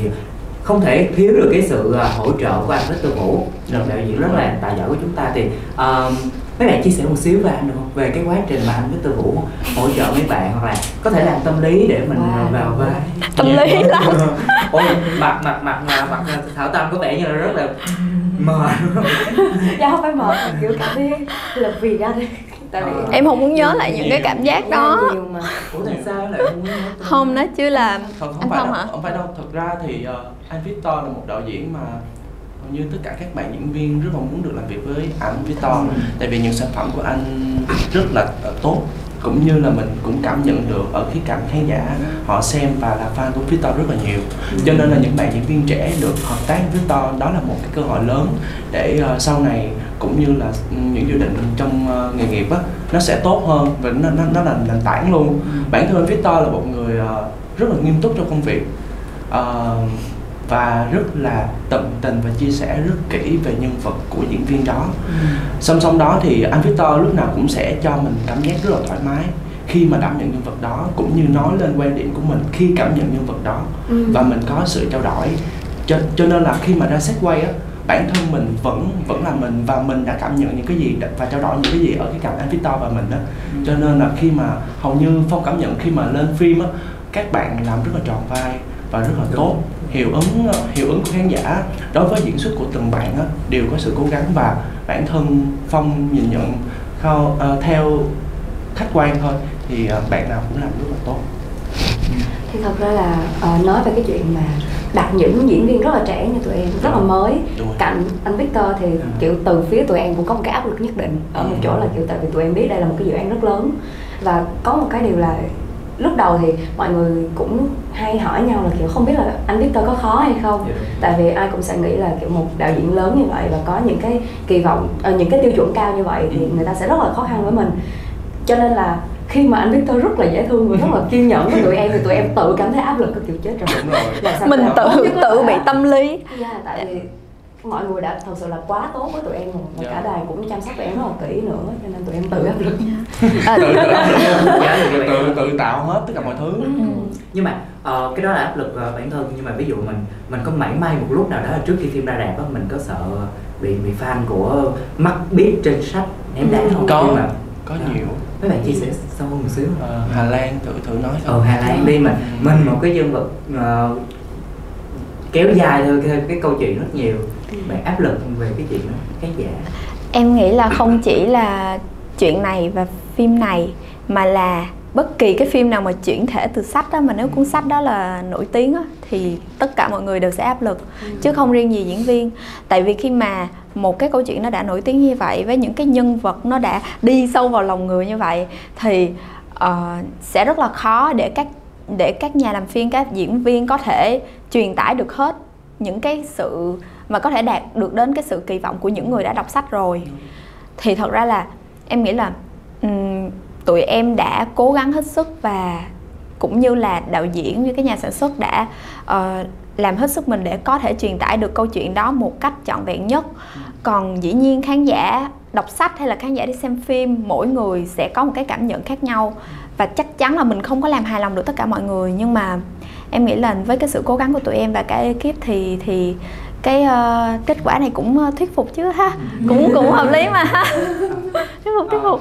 không thể thiếu được cái sự uh, hỗ trợ của anh Victor Vũ một đạo diễn rất là tài giỏi của chúng ta thì uh, mấy bạn chia sẻ một xíu với anh được không về cái quá trình mà anh Victor Vũ hỗ trợ mấy bạn hoặc là có thể làm tâm lý để mình wow. vào vai tâm lý lắm ôi mặt mặt mặt mặt thảo tâm có vẻ như là rất là mờ. Dạ không phải mờ kiểu cảm thấy là vì ra đi tại vì em không muốn nhớ lại những cái cảm giác đó. Ủa tại sao lại không muốn nhớ không nó? chứ là không, không anh phải không hả? không phải đâu. Thật ra thì uh, anh Victor là một đạo diễn mà hầu như tất cả các bạn diễn viên rất là muốn được làm việc với anh Victor. Ừ. tại vì những sản phẩm của anh rất là uh, tốt cũng như là mình cũng cảm nhận được ở khía cạnh khán giả họ xem và là fan của Victor rất là nhiều. Cho nên là những bạn diễn viên trẻ được hợp tác với Victor đó là một cái cơ hội lớn để uh, sau này cũng như là những dự định trong uh, nghề nghiệp á nó sẽ tốt hơn và nó nó, nó là nền tảng luôn. Bản thân Victor là một người uh, rất là nghiêm túc trong công việc. Uh, và rất là tận tình và chia sẻ rất kỹ về nhân vật của diễn viên đó ừ. song song đó thì anh Victor lúc nào cũng sẽ cho mình cảm giác rất là thoải mái khi mà đảm nhận nhân vật đó cũng như nói lên quan điểm của mình khi cảm nhận nhân vật đó ừ. và mình có sự trao đổi cho cho nên là khi mà ra set quay á bản thân mình vẫn vẫn là mình và mình đã cảm nhận những cái gì và trao đổi những cái gì ở cái cạnh anh Victor và mình á ừ. cho nên là khi mà hầu như phong cảm nhận khi mà lên phim á các bạn làm rất là tròn vai và rất là tốt hiệu ứng hiệu ứng của khán giả đối với diễn xuất của từng bạn á, đều có sự cố gắng và bản thân phong nhìn nhận khao, uh, theo khách quan thôi thì uh, bạn nào cũng làm rất là tốt thì thật ra là uh, nói về cái chuyện mà đặt những diễn viên rất là trẻ như tụi em rất là mới cạnh anh Victor thì ừ. kiểu từ phía tụi em cũng có một cái áp lực nhất định ở một ừ. chỗ là kiểu tại vì tụi em biết đây là một cái dự án rất lớn và có một cái điều là lúc đầu thì mọi người cũng hay hỏi nhau là kiểu không biết là anh Victor có khó hay không yeah. Dạ. tại vì ai cũng sẽ nghĩ là kiểu một đạo diễn lớn như vậy và có những cái kỳ vọng uh, những cái tiêu chuẩn cao như vậy thì ừ. người ta sẽ rất là khó khăn với mình cho nên là khi mà anh Victor rất là dễ thương và rất là kiên nhẫn với tụi em thì tụi em tự cảm thấy áp lực cái kiểu chết rồi, rồi. mình tự tự bị tâm lý yeah, dạ, tại vì mọi người đã thật sự là quá tốt với tụi em rồi. Và yeah. cả đoàn cũng chăm sóc tụi em rất là kỹ nữa cho nên tụi em tự áp lực à, tự, tự, tự, tự tạo hết tất cả mọi thứ. Ừ. nhưng mà uh, cái đó là áp lực uh, bản thân. Nhưng mà ví dụ mình mình có mảy may một lúc nào đó trước khi phim ra rạp á mình có sợ bị bị fan của mắt biết trên sách ném đá không? Có nhưng mà có đó. nhiều. Mấy bạn chia sẻ sâu hơn một xíu. Ờ, Hà Lan thử thử nói ờ Hà Lan đi mình mình một cái nhân vật uh, kéo dài thôi cái, cái câu chuyện rất nhiều bạn áp lực về cái chuyện đó khán giả em nghĩ là không chỉ là chuyện này và phim này mà là bất kỳ cái phim nào mà chuyển thể từ sách đó mà nếu cuốn sách đó là nổi tiếng đó, thì tất cả mọi người đều sẽ áp lực ừ. chứ không riêng gì diễn viên tại vì khi mà một cái câu chuyện nó đã nổi tiếng như vậy với những cái nhân vật nó đã đi sâu vào lòng người như vậy thì uh, sẽ rất là khó để các để các nhà làm phim các diễn viên có thể truyền tải được hết những cái sự mà có thể đạt được đến cái sự kỳ vọng của những người đã đọc sách rồi. Thì thật ra là em nghĩ là um, tụi em đã cố gắng hết sức và cũng như là đạo diễn như cái nhà sản xuất đã uh, làm hết sức mình để có thể truyền tải được câu chuyện đó một cách trọn vẹn nhất. Còn dĩ nhiên khán giả đọc sách hay là khán giả đi xem phim mỗi người sẽ có một cái cảm nhận khác nhau. Và chắc chắn là mình không có làm hài lòng được tất cả mọi người nhưng mà em nghĩ là với cái sự cố gắng của tụi em và cả ekip thì thì cái uh, kết quả này cũng uh, thuyết phục chứ ha. Cũng cũng hợp lý mà ha. Thuyết phục thuyết phục.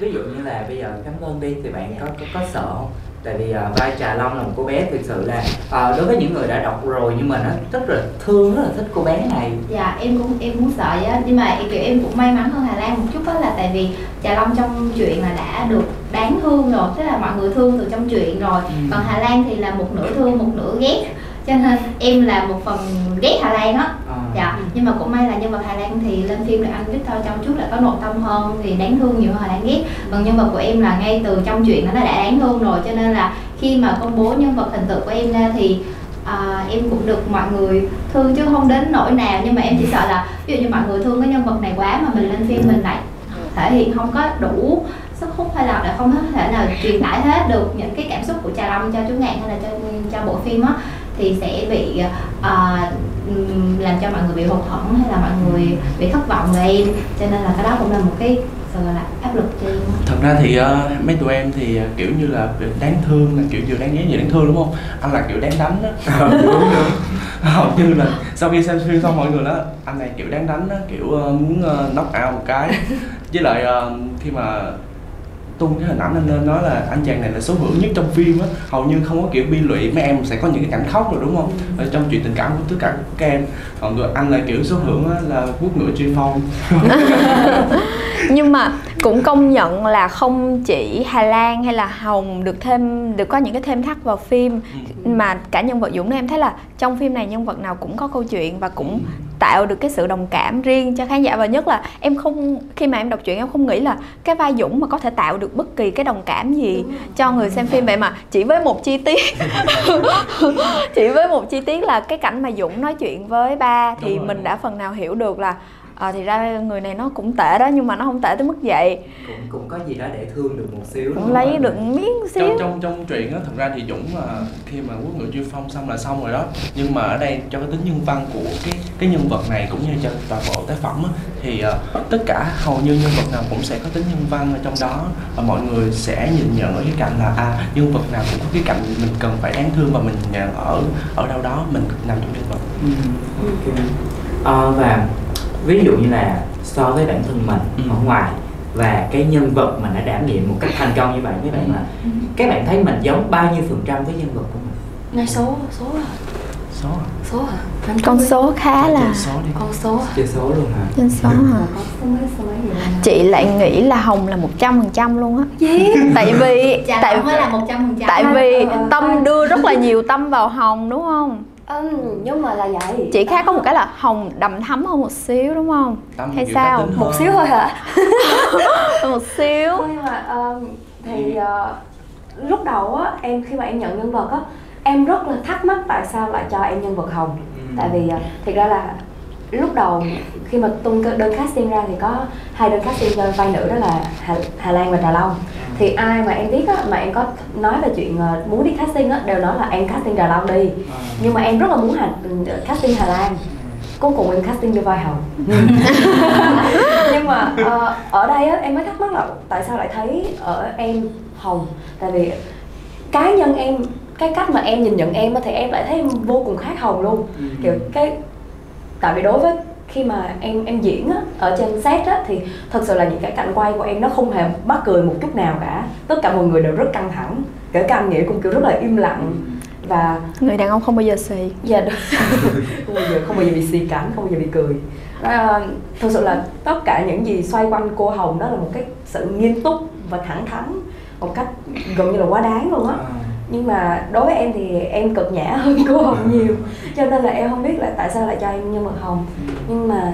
Ví dụ như là bây giờ cám ơn đi thì bạn có có, có sợ không tại vì uh, vai trà long là một cô bé thực sự là uh, đối với những người đã đọc rồi nhưng mà nó rất là thương rất là thích cô bé này. Dạ em cũng em cũng sợ á. Nhưng mà kiểu em cũng may mắn hơn hà lan một chút đó là tại vì trà long trong chuyện là đã được đáng thương rồi tức là mọi người thương từ trong chuyện rồi. Ừ. còn hà lan thì là một nửa thương một nửa ghét cho nên em là một phần ghét Hà Lan á. À. dạ nhưng mà cũng may là nhân vật Hà Lan thì lên phim được anh Victor trong chút là có nội tâm hơn thì đáng thương nhiều hơn Hà Lan ghét. Còn nhân vật của em là ngay từ trong chuyện nó đã đáng thương rồi cho nên là khi mà công bố nhân vật hình tượng của em ra thì à, em cũng được mọi người thương chứ không đến nỗi nào. Nhưng mà em chỉ sợ là ví dụ như mọi người thương cái nhân vật này quá mà mình lên phim mình lại thể hiện không có đủ sức hút hay là lại không có thể nào truyền tải hết được những cái cảm xúc của trà long cho chú ngạn hay là cho cho bộ phim á thì sẽ bị uh, làm cho mọi người bị hụt hẫng hay là mọi người bị thất vọng về em. Cho nên là cái đó cũng là một cái sự là áp lực cho em thật ra thì uh, mấy tụi em thì uh, kiểu như là đáng thương là kiểu vừa đáng ghét vừa đáng thương đúng không? Anh là kiểu đáng đánh đó hầu như là sau khi xem phim xong mọi người đó anh này kiểu đáng đánh đó kiểu uh, muốn uh, knock out một cái. Với lại uh, khi mà tung cái hình ảnh anh lên nói là anh chàng này là số hữu nhất trong phim á. Hầu như không có kiểu bi lụy mấy em sẽ có những cái cảnh khóc rồi đúng không? Ở trong chuyện tình cảm của tất cả các em. Còn người anh là kiểu số hưởng á là quốc ngựa chuyên phong nhưng mà cũng công nhận là không chỉ Hà Lan hay là Hồng được thêm được có những cái thêm thắt vào phim ừ. mà cả nhân vật Dũng em thấy là trong phim này nhân vật nào cũng có câu chuyện và cũng tạo được cái sự đồng cảm riêng cho khán giả. Và nhất là em không khi mà em đọc truyện em không nghĩ là cái vai Dũng mà có thể tạo được bất kỳ cái đồng cảm gì cho người xem phim vậy mà chỉ với một chi tiết. Chỉ với một chi tiết là cái cảnh mà Dũng nói chuyện với ba thì mình đã phần nào hiểu được là à, thì ra người này nó cũng tệ đó nhưng mà nó không tệ tới mức vậy cũng cũng có gì đó để thương được một xíu cũng lấy rồi. được miếng xíu trong trong trong truyện á thật ra thì dũng là khi mà quốc ngữ chuyên phong xong là xong rồi đó nhưng mà ở đây cho cái tính nhân văn của cái cái nhân vật này cũng như cho toàn bộ tác phẩm á, thì uh, tất cả hầu như nhân vật nào cũng sẽ có tính nhân văn ở trong đó và mọi người sẽ nhìn nhận ở cái cạnh là à nhân vật nào cũng có cái cạnh mình cần phải đáng thương và mình nhận ở ở đâu đó mình nằm trong nhân vật ừ. okay. à, và ví dụ như là so với bản thân mình ừ. ở ngoài và cái nhân vật mà đã đảm nhiệm một cách thành công như vậy các bạn là ừ. các bạn thấy mình giống bao nhiêu phần trăm với nhân vật của mình? Ngay số số à? Số à? Số à? Con số khá là số đi. con số à? trên số luôn hả? Trên số hả chị lại nghĩ là hồng là một trăm phần trăm luôn á. Tại vì tại vì là một trăm phần trăm. tại vì tâm đưa rất là nhiều tâm vào hồng đúng không Ừ, nhưng mà là vậy Chỉ khác có một cái là hồng đậm thắm hơn một xíu đúng không? Tâm Hay sao? Một xíu thôi hả? một xíu nhưng mà uh, thì uh, lúc đầu á em khi mà em nhận nhân vật á em rất là thắc mắc tại sao lại cho em nhân vật hồng ừ. tại vì uh, thiệt ra là lúc đầu khi mà tung đơn casting ra thì có hai đơn casting cho vai nữ đó là Hà, Hà Lan và Trà Long. Thì ai mà em biết á mà em có nói về chuyện ờ, muốn đi casting á đều nói là em casting Trà Long đi. Nhưng mà em rất là muốn hành casting Hà Lan. Cuối cùng em casting cho vai hồng. Nhưng mà uh, ở đây á em mới thắc mắc là tại sao lại thấy ở em hồng? Tại vì cá nhân em cái cách mà em nhìn nhận em thì em lại thấy em vô cùng khác hồng luôn. Ừ. kiểu cái tại vì đối với khi mà em em diễn á, ở trên set á, thì thật sự là những cái cảnh quay của em nó không hề mắc cười một chút nào cả. Tất cả mọi người đều rất căng thẳng. Kể cả anh nghĩa cũng kiểu rất là im lặng. Và người đàn ông không bao giờ xì. Dạ không bao giờ không bao giờ bị xì cảnh không bao giờ bị cười. À, thật sự là tất cả những gì xoay quanh cô hồng đó là một cái sự nghiêm túc và thẳng thắn một cách gần như là quá đáng luôn á. À nhưng mà đối với em thì em cực nhã hơn cô hồng nhiều. Cho nên là em không biết là tại sao lại cho em nhân vật hồng. Nhưng mà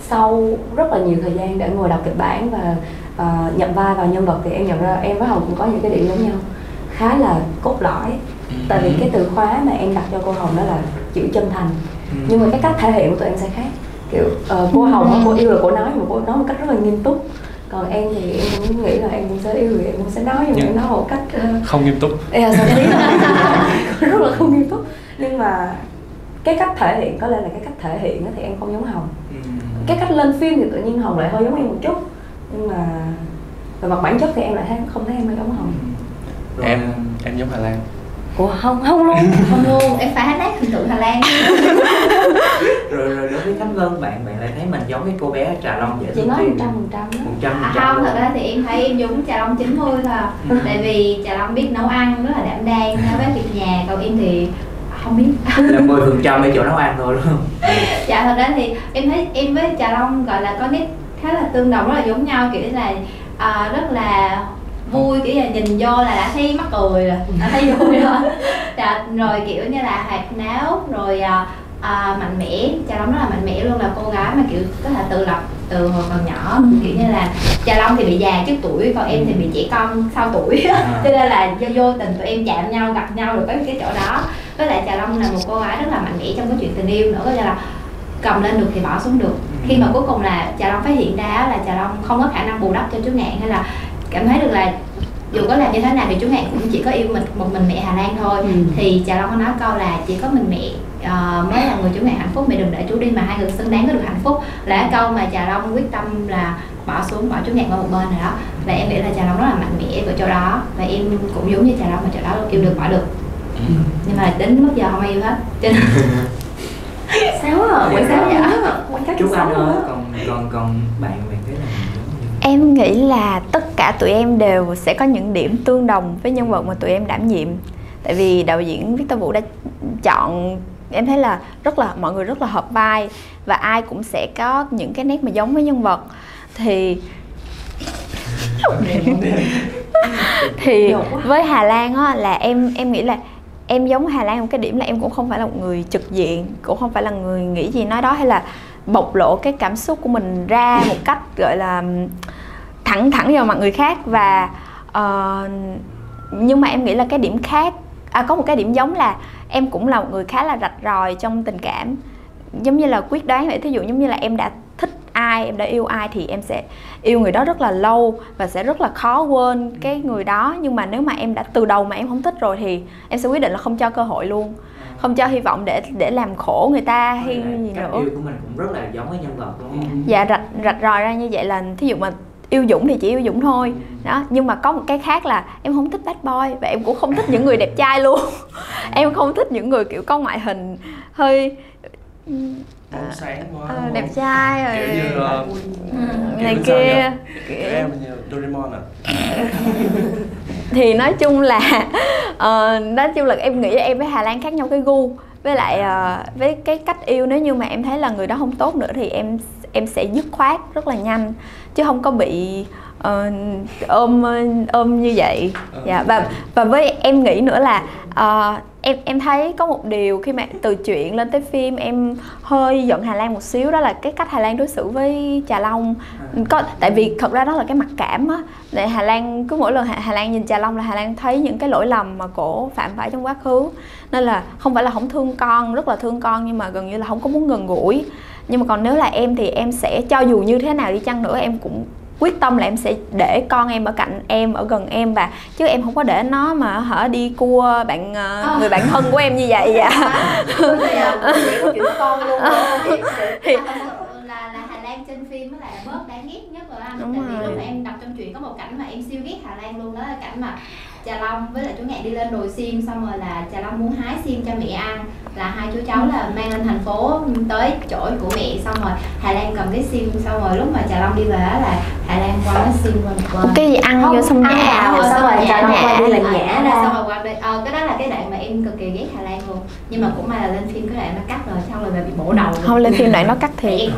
sau rất là nhiều thời gian để ngồi đọc kịch bản và uh, nhận vai vào nhân vật thì em nhận ra em với hồng cũng có những cái điểm giống nhau. Khá là cốt lõi. Tại vì cái từ khóa mà em đặt cho cô hồng đó là chữ chân thành. Nhưng mà cái cách thể hiện của tụi em sẽ khác. Kiểu uh, cô hồng cô yêu là cô nói mà cô nói một cách rất là nghiêm túc còn em thì em cũng nghĩ là em cũng sẽ yêu thì em cũng sẽ nói nhưng mà em nói một cách uh, không nghiêm túc. Yeah, rất là không nghiêm túc. Nhưng mà cái cách thể hiện có lẽ là cái cách thể hiện thì em không giống hồng. Cái cách lên phim thì tự nhiên hồng lại hơi giống em một chút. Nhưng mà về mặt bản chất thì em lại thấy không thấy em hơi giống hồng. Rồi, em em giống Hà Lan ủa không không luôn không luôn. Em phải hashtag hình tượng Hà Lan rồi rồi đối với Khánh Vân bạn bạn lại thấy mình giống cái cô bé ở Trà Long dễ chị nói một trăm phần trăm một trăm phần À, trăm không, luôn. thật ra thì em thấy em giống Trà Long 90 thôi. Ừ. Tại vì Trà Long biết nấu ăn rất là đảm đang, nấu bếp việc nhà. Còn em thì không biết. Là 10 phần trăm ở chỗ nấu ăn thôi đúng không? Dạ thật ra thì em thấy em với Trà Long gọi là có nét khá là tương đồng, rất là giống nhau. Kiểu là à, rất là vui, kiểu là nhìn vô là đã thấy mắc cười rồi, đã thấy vui rồi. Dạ, Rồi kiểu như là hoạt náo, rồi à, à, mạnh mẽ Trà Long rất là mạnh mẽ luôn là cô gái mà kiểu có thể tự lập từ hồi còn nhỏ. Kiểu như là Trà Long thì bị già trước tuổi còn em thì bị trẻ con sau tuổi. À. cho nên là do vô tình tụi em chạm nhau gặp nhau được cái cái chỗ đó. Với lại Trà Long là một cô gái rất là mạnh mẽ trong cái chuyện tình yêu nữa có nghĩa là cầm lên được thì bỏ xuống được. Khi mà cuối cùng là Trà Long phát hiện ra là Trà Long không có khả năng bù đắp cho chú Ngạn hay là cảm thấy được là dù có làm như thế nào thì chú Ngạn cũng chỉ có yêu mình một mình mẹ Hà Lan thôi. Ừ. thì Trà Long có nói câu là chỉ có mình mẹ ờ, mới là người chú Ngạn hạnh phúc mẹ đừng để chú đi mà hai người xứng đáng có được hạnh phúc. Là cái câu mà Trà Long quyết tâm là bỏ xuống bỏ chú Ngạn qua một bên rồi đó. Và em nghĩ là Trà Long rất là mạnh mẽ ở chỗ đó. Và em cũng giống như Trà Long ở chỗ đó yêu được bỏ được. Nhưng mà đến mức giờ không ai yêu hết. Cho nên sáu à Dạ. cáo dạ Trúc Anh ơi còn còn còn bạn bạn thấy là mình giống như Em nghĩ là tất cả tụi em đều sẽ có những điểm tương đồng với nhân vật mà tụi em đảm nhiệm. Tại vì đạo diễn Victor Vũ đã chọn, em thấy là rất là, mọi người rất là hợp vai và ai cũng sẽ có những cái nét mà giống với nhân vật. Thì thì với Hà Lan á, là em em nghĩ là em giống Hà Lan một cái điểm là em cũng không phải là một người trực diện, cũng không phải là người nghĩ gì nói đó, hay là bộc lộ cái cảm xúc của mình ra một cách gọi là thẳng thẳng vào mặt người khác và uh, nhưng mà em nghĩ là cái điểm khác à có một cái điểm giống là em cũng là một người khá là rạch ròi trong tình cảm. Giống như là quyết đoán vậy thí dụ giống như là em đã thích ai em đã yêu ai thì em sẽ yêu người đó rất là lâu và sẽ rất là khó quên cái người đó. Nhưng mà nếu mà em đã từ đầu mà em không thích rồi thì em sẽ quyết định là không cho cơ hội luôn không cho hy vọng để để làm khổ người ta hay Là gì nữa. yêu của mình cũng rất là giống với nhân vật không dạ rạch rạch ròi ra như vậy là thí dụ mà yêu Dũng thì chỉ yêu Dũng thôi. Đó nhưng mà có một cái khác là em không thích bad boy và em cũng không thích những người đẹp trai luôn. Em không thích những người kiểu có ngoại hình hơi bóng sáng quá ờ, đẹp trai rồi. Kiểu như ờ, này kiểu sao kia kiểu em như Doraemon à? Thì nói chung là ờ, nói chung là em nghĩ em với Hà Lan khác nhau cái gu. Với lại ờ, với cái cách yêu nếu như mà em thấy là người đó không tốt nữa thì em em sẽ dứt khoát rất là nhanh chứ không có bị ờ, ôm ôm như vậy. Dạ và và với em nghĩ nữa là ờ, em em thấy có một điều khi mà từ chuyện lên tới phim em hơi giận Hà Lan một xíu đó là cái cách Hà Lan đối xử với Trà Long. Có tại vì thật ra đó là cái mặc cảm á. Để Hà Lan cứ mỗi lần Hà, Hà Lan nhìn Trà Long là Hà Lan thấy những cái lỗi lầm mà cổ phạm phải trong quá khứ. Nên là không phải là không thương con rất là thương con nhưng mà gần như là không có muốn gần gũi. Nhưng mà còn nếu là em thì em sẽ cho dù như thế nào đi chăng nữa em cũng quyết tâm là em sẽ để con em ở cạnh em ở gần em và chứ em không có để nó mà hở đi cua bạn ờ, người bạn thân của em như vậy dạ thì chuyện con luôn Thì- sự là là Hà Lan trên phim mới là bớt đáng ghét nhất rồi anh Đúng tại vì rồi. lúc mà em đọc trong truyện có một cảnh mà em siêu ghét Hà Lan luôn đó là cảnh mà Trà Long với lại chú Ngạn đi lên đồi sim xong rồi là Trà Long muốn hái sim cho mẹ ăn. Là hai chú cháu là mang lên thành phố tới chỗ của mẹ xong rồi Hà Lan cầm cái sim xong rồi lúc mà Trà Long đi về á là Hà Lan quăng cái sim qua một bên cái gì ăn vô xong ăn nhả vào xong rồi Trà Long quay đi là Ờ, nhả ra. xong rồi qua đây ờ, cái đó là cái đoạn mà em cực kỳ ghét Hà Lan luôn. Nhưng mà cũng may là lên phim cái đoạn nó cắt rồi xong rồi bị bổ đầu không lên phim này nó cắt thiệt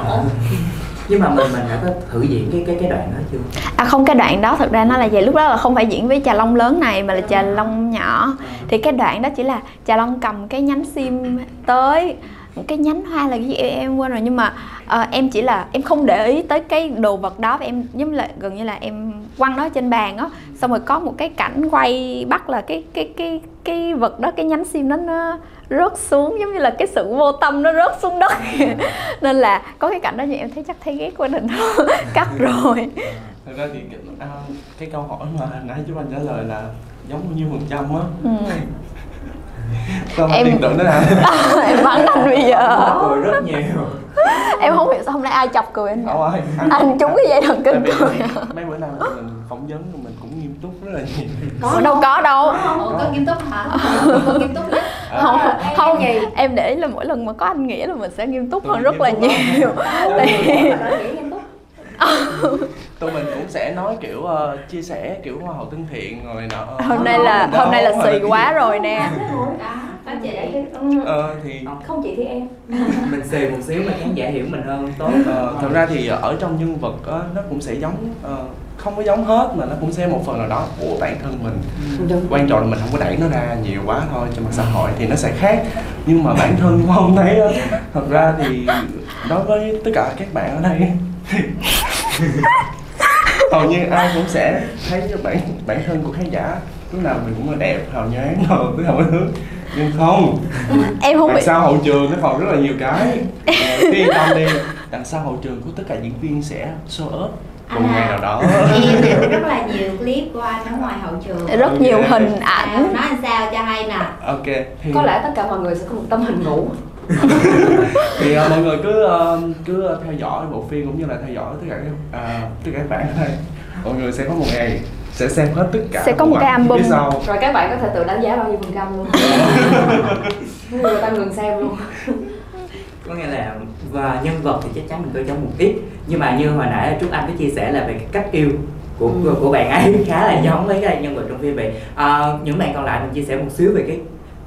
nhưng mà mình mình đã có thử diễn cái cái cái đoạn đó chưa? À không, cái đoạn đó thật ra nó là vậy lúc đó là không phải diễn với trà long lớn này mà là trà long nhỏ. Thì cái đoạn đó chỉ là trà long cầm cái nhánh sim tới cái nhánh hoa là cái gì? Em, em quên rồi nhưng mà ờ, em chỉ là em không để ý tới cái đồ vật đó và em giống như là gần như là em quăng nó trên bàn á. Xong rồi có một cái cảnh quay bắt là cái cái cái cái vật đó cái nhánh sim đó nó rớt xuống giống như là cái sự vô tâm nó rớt xuống đất. Nên là có cái cảnh đó thì em thấy chắc thấy ghét quá nên cắt rồi. Thật ra thì cái, à, cái câu hỏi mà nãy chú anh trả lời là giống nhiêu phần trăm á. Ừ. sao Em- tiền tưởng đó hả em bắn anh bây giờ. Cười rất nhiều. Em không hiểu sao hôm nay ai chọc cười anh Đâu ơi anh trúng cái dây thần kinh cười. mấy bữa nay mình phỏng vấn mình cũng nghiêm túc rất là nhiều. Ủa, đâu có đâu. Ủa, có nghiêm túc hả? Có nghiêm túc không không. gì? em để là mỗi lần mà có anh nghĩa là mình sẽ nghiêm túc hơn rất là nhiều. Tại- tụi mình cũng sẽ nói kiểu ờ, chia sẻ kiểu hoa hậu thân thiện rồi nọ. Hôm nay là hôm nay là xì quá rồi nè. Đó, có chị. ờ thì không chị thì em. Mình xì một xíu mà khán giả hiểu mình hơn tốt ờ, thật ra thì ở trong nhân vật á, nó cũng sẽ giống ờ, không có giống hết mà nó cũng sẽ một phần nào đó của bản thân mình. Quan trọng là mình không có đẩy nó ra nhiều quá thôi cho mạng xã hội thì nó sẽ khác. Nhưng mà bản thân của ông thấy á, thật ra thì đối với tất cả các bạn ở đây hầu như ai cũng sẽ thấy bản bản thân của khán giả lúc nào mình cũng là đẹp hào nhoáng rồi cứ hào hứng nhưng không em không đằng bị sau hậu trường nó còn rất là nhiều cái cứ yên tâm đi đằng sau hậu trường của tất cả diễn viên sẽ show up một À. ngày nào đó Em thì có rất là nhiều clip của anh ở ngoài hậu trường. rất nhiều Ok. hình ảnh Nói làm sao cho hay nè. ok thì có lẽ tất cả mọi người sẽ có một tấm hình ngủ thì ờ, mọi người cứ ờ, cứ ờ, theo dõi bộ phim cũng như là theo dõi tất cả các à, tất cả các bạn ở đây mọi người sẽ có một ngày sẽ xem hết tất cả Sẽ có một cái album. phía sau. Rồi các bạn có thể tự đánh giá bao nhiêu phần trăm luôn. Người ta ngừng xem luôn. Có nghĩa là và nhân vật thì chắc chắn mình có giống một ít. Nhưng mà như hồi nãy Trúc Anh có chia sẻ là về cái cách yêu của Ừ. của bạn ấy khá là giống với cái nhân vật trong phim vậy. À, những bạn còn lại mình chia sẻ một xíu về cái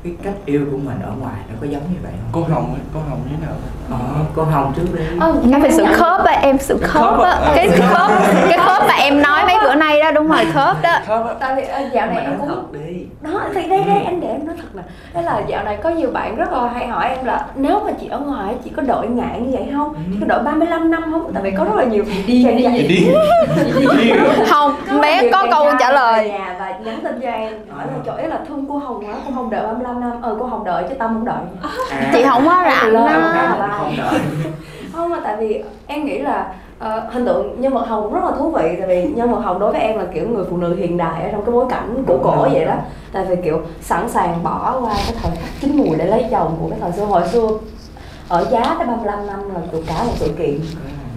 cái cách yêu của mình ở ngoài nó có giống như vậy không? cô hồng ấy, cô hồng như thế nào? Ờ, cô Hồng trước đi. Nó phải sự khớp á em sự khớp á. cái khớp cái khớp mà em nói mấy bữa nay đó đúng rồi khớp đó. Khớp á. tại vì ờ, dạo này Mà em cũng thật đi. Đó thì đây đây anh để em nói thật nè đó là dạo này có nhiều bạn rất là hay hỏi em là nếu mà chị ở ngoài chị có đội ngại như vậy không? Chị có đội 35 năm không? Tại vì có rất là nhiều đi. chàng trai Thì đi đi không là bé có câu trả lời. nhà và nhắn tin cho em hỏi là chỗ ấy là thương cô Hồng á cô Hồng đợi 35 năm ờ cô Hồng đợi chứ tâm không đợi. À, chị không có rảnh Lên. không, đợi. Không mà tại vì em nghĩ là ờ, hình tượng nhân vật hồng cũng rất là thú vị tại vì nhân vật hồng đối với em là kiểu người phụ nữ hiện đại ở trong cái bối cảnh cổ cổ vậy đó. Tại vì kiểu sẵn sàng bỏ qua cái thời khắc chín mùi để lấy chồng của cái thời xưa. Hồi xưa ở giá tới 35 năm là kiểu cả một sự kiện.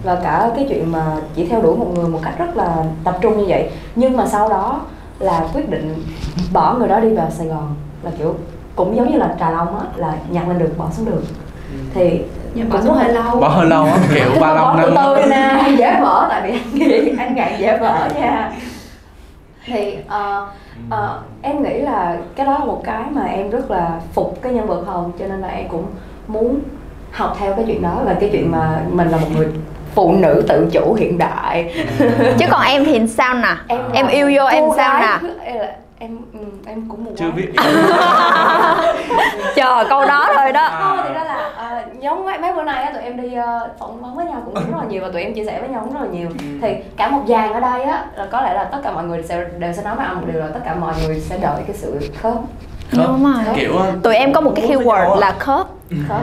Và cả cái chuyện mà chỉ theo đuổi một người một cách rất là tập trung như vậy. Nhưng mà sau đó là quyết định bỏ người đó đi vào Sài Gòn. Là kiểu cũng giống như là trà long á là nhặt lên được bỏ xuống được. Thì Nhưng mà cũng hơi lâu. bỏ hơi lâu á kiểu ba không năm năm tôi nè dễ vỡ tại vì anh nghĩ anh ngại dễ vỡ nha. Thì ờ, ờ, em nghĩ là cái đó là một cái mà em rất là phục cái nhân vật hồng cho nên là em cũng muốn học theo cái chuyện đó là cái chuyện mà mình là một người phụ nữ tự chủ hiện đại. Chứ còn em thì sao nè? Em em yêu vô em sao nè em ừ, em cũng một chưa biết. Chờ câu đó thôi đó. Không, thì đó là ờ, giống mấy, mấy bữa nay á, tụi em đi ờ, phỏng vấn với nhau cũng rất là nhiều và tụi em chia sẻ với nhau cũng rất là nhiều. Thì cả một dàn ở đây á là có lẽ là tất cả mọi người sẽ đều sẽ nói với anh một điều là tất cả mọi người sẽ đợi cái sự khớp đúng rồi. Kiểu ờ, tụi em có một cái với keyword là khớp.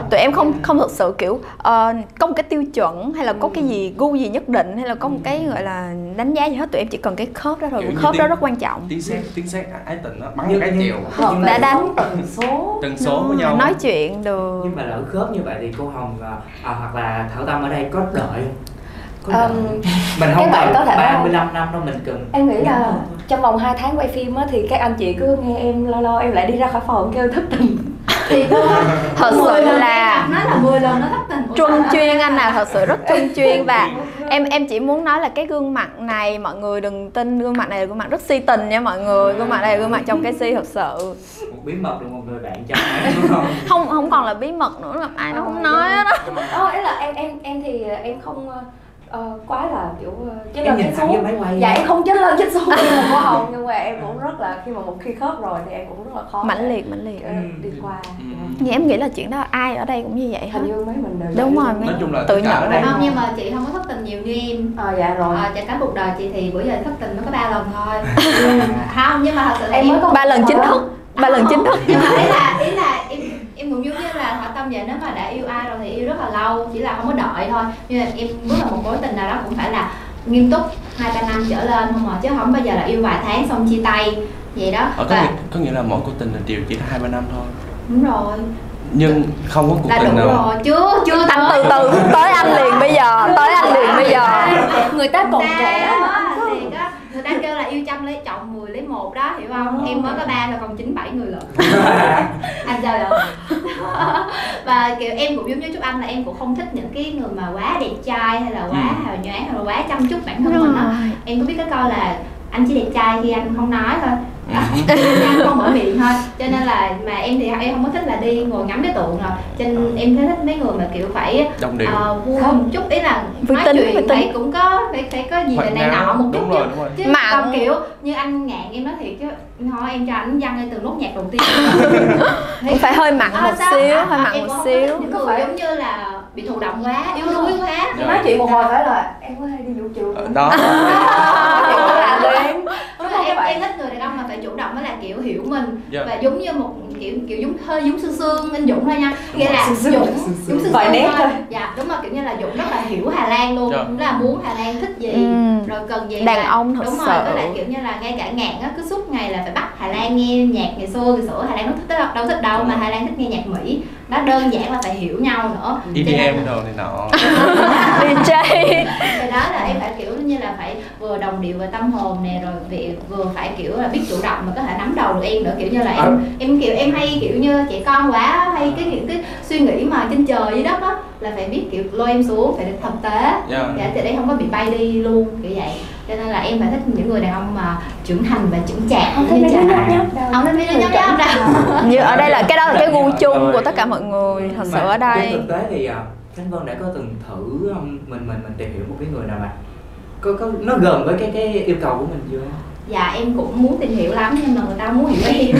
Tụi em không không thực sự kiểu ờ, có một cái tiêu chuẩn hay là có cái gì gu gì nhất định hay là có một cái gọi là đánh giá gì hết tụi em chỉ cần cái khớp đó thôi. Kiểu khớp đó tiếng- rất quan trọng. tiếng sét tiếng sét ái tình á bắn cái nhưng- chiều hợp Đã đánh. tần số. Tần số của nhau nói chuyện được. Nhưng mà lỡ khớp như vậy thì cô Hồng à, à, hoặc là Thảo Tâm ở đây có đợi không? Có đợi. Ừm, mình không thể- 35 năm đâu mình cần em nghĩ là. Trong vòng 2 tháng quay phim á thì các anh chị cứ nghe em lâu lâu em lại đi ra khỏi phòng kêu thất tình. Thì thật sự là nó là 10 lần nó thất tình. Ủa truân sao hả? chuyên anh à thật sự rất truân chuyên. Và em em chỉ muốn nói là cái gương mặt này mọi người đừng tin gương mặt này là gương mặt rất si tình nha mọi người. Gương mặt này là gương mặt trong cái si thật sự. Một bí mật của một người bạn đúng không? Không không còn là bí mật nữa gặp ai nó không nói hết á. Ờ, ấy là em em em thì em không ờ, quá là kiểu ờ, chết lên chết xuống. dạ em không chết lên chết xuống như là của hồng nhưng mà em cũng rất là khi mà một khi khớp rồi thì em cũng rất là khó mãnh liệt mãnh liệt. ờ, đi qua. Ừ. thì em nghĩ là chuyện đó ai ở đây cũng như vậy hết. hình như mấy mình đều Đúng rồi, nói chung là Tự nhận đây. Không nhưng mà chị không có thất tình nhiều như em. ờ dạ rồi. Ờ, cả cả cuộc đời chị thì bữa giờ thất tình nó có ba lần thôi. không nhưng mà thật sự là em mới có ba lần chính thức ba lần chính thức. Nhưng mà ý là ý là em em cũng giống như là thỏa tâm vậy nếu mà đã yêu ai rồi thì yêu rất là lâu chỉ là không có đợi thôi. Nhưng mà em bước vào một mối tình nào đó cũng phải là nghiêm túc hai ba năm trở lên không à chứ không bao giờ là yêu vài tháng xong chia tay vậy đó. Ờ, có, và nghĩa, có nghĩa là mỗi cuộc tình là điều chỉ là hai ba năm thôi. Đúng rồi. Nhưng không có cuộc là tình nào. rồi chưa chưa anh từ từ tới anh liền bây giờ tới anh liền bây giờ. Người ta còn trẻ đó thì có người ta kêu là yêu trăm lấy chọn 10 lấy một đó hiểu không? Em mới có ba là còn chín bảy người lận. Anh sao vậy và kiểu em cũng giống như chúc anh là em cũng không thích những cái người mà quá đẹp trai hay là quá Ừ. hào nhoáng hay là quá chăm chút bản thân mình á. Em có biết cái câu là anh chỉ đẹp trai khi anh không nói thôi không mở miệng thôi. Cho nên là mà em thì em không có thích là đi ngồi ngắm cái tượng rồi. Cho nên em thấy thích mấy người mà kiểu phải đồng điệu. ờ, vui một chút. Ý là nói tính, chuyện phải cũng có phải phải có gì là Hoạt này nọ một chút đúng chứ. rồi đúng rồi. Chứ Mặn. còn kiểu như anh ngạn em nói thiệt chứ. Thôi em cho anh văn ngay từ nốt nhạc đầu tiên. Cũng phải hơi mặn Ờ, một sao? xíu À, hơi à, mặn một không xíu. những người giống như là bị thụ động quá yếu đuối quá. Dạ. nói chuyện một hồi phải là em có hay đi vũ trường Ờ, không? đó Em Đúng là em thích người đàn ông mà phải chủ động mới là kiểu hiểu mình Dạ. và giống như một kiểu kiểu giống hơi giống sương sương anh Dũng thôi nha nghĩa là Sương Dũng. Dũng sương Vài sương nét thôi. dạ đúng rồi kiểu như là Dũng rất là hiểu Hà Lan luôn Dạ. là muốn Hà Lan thích gì Ừ. rồi cần gì Đàn là- ông thật đúng sự. rồi với lại kiểu như là ngay cả ngạn á cứ suốt ngày là phải bắt Hà Lan nghe nhạc ngày xưa ngày xưa Hà Lan nó thích đâu, đâu thích đâu mà Hà Lan thích nghe nhạc Mỹ nó đơn giản là phải hiểu nhau nữa EDM đồ này nọ DJ cái đó là em phải kiểu như là phải vừa đồng điệu về tâm hồn nè rồi vì vừa phải kiểu là biết chủ động mà có thể nắm đầu được em nữa. Kiểu như là em em kiểu em hay kiểu như trẻ con quá hay cái những cái suy nghĩ mà trên trời dưới đất đó là phải biết kiểu lôi em xuống phải được thực tế. Dạ. dạ thì đây không có bị bay đi luôn kiểu vậy. Cho nên là em phải thích những người đàn ông mà trưởng thành và trưởng chạc Không thích như mấy đứa nhóc đâu. không thích mấy đứa nhóc nhóc đâu. Như ở đây là cái đó là cái gu chung của tất cả mọi người thật sự ở đây. thực tế thì à, Khánh Vân đã có từng thử um, mình mình mình tìm hiểu một cái người nào mà có có nó gần với cái cái yêu cầu của mình chưa? Dạ em cũng muốn tìm hiểu lắm nhưng mà người ta muốn hiểu em.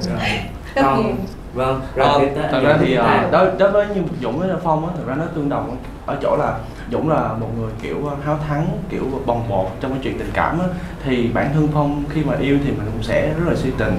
Rồi. Còn nhiên. vâng, rồi Ờ, thật ra thì chúng ờ, đối đối với như Dũng với Phong á, thật ra nó tương đồng ở chỗ là Dũng là một người kiểu ờ, háo thắng, kiểu bồng bột trong cái chuyện tình cảm á, thì bản thân Phong khi mà yêu thì mình cũng sẽ rất là suy tình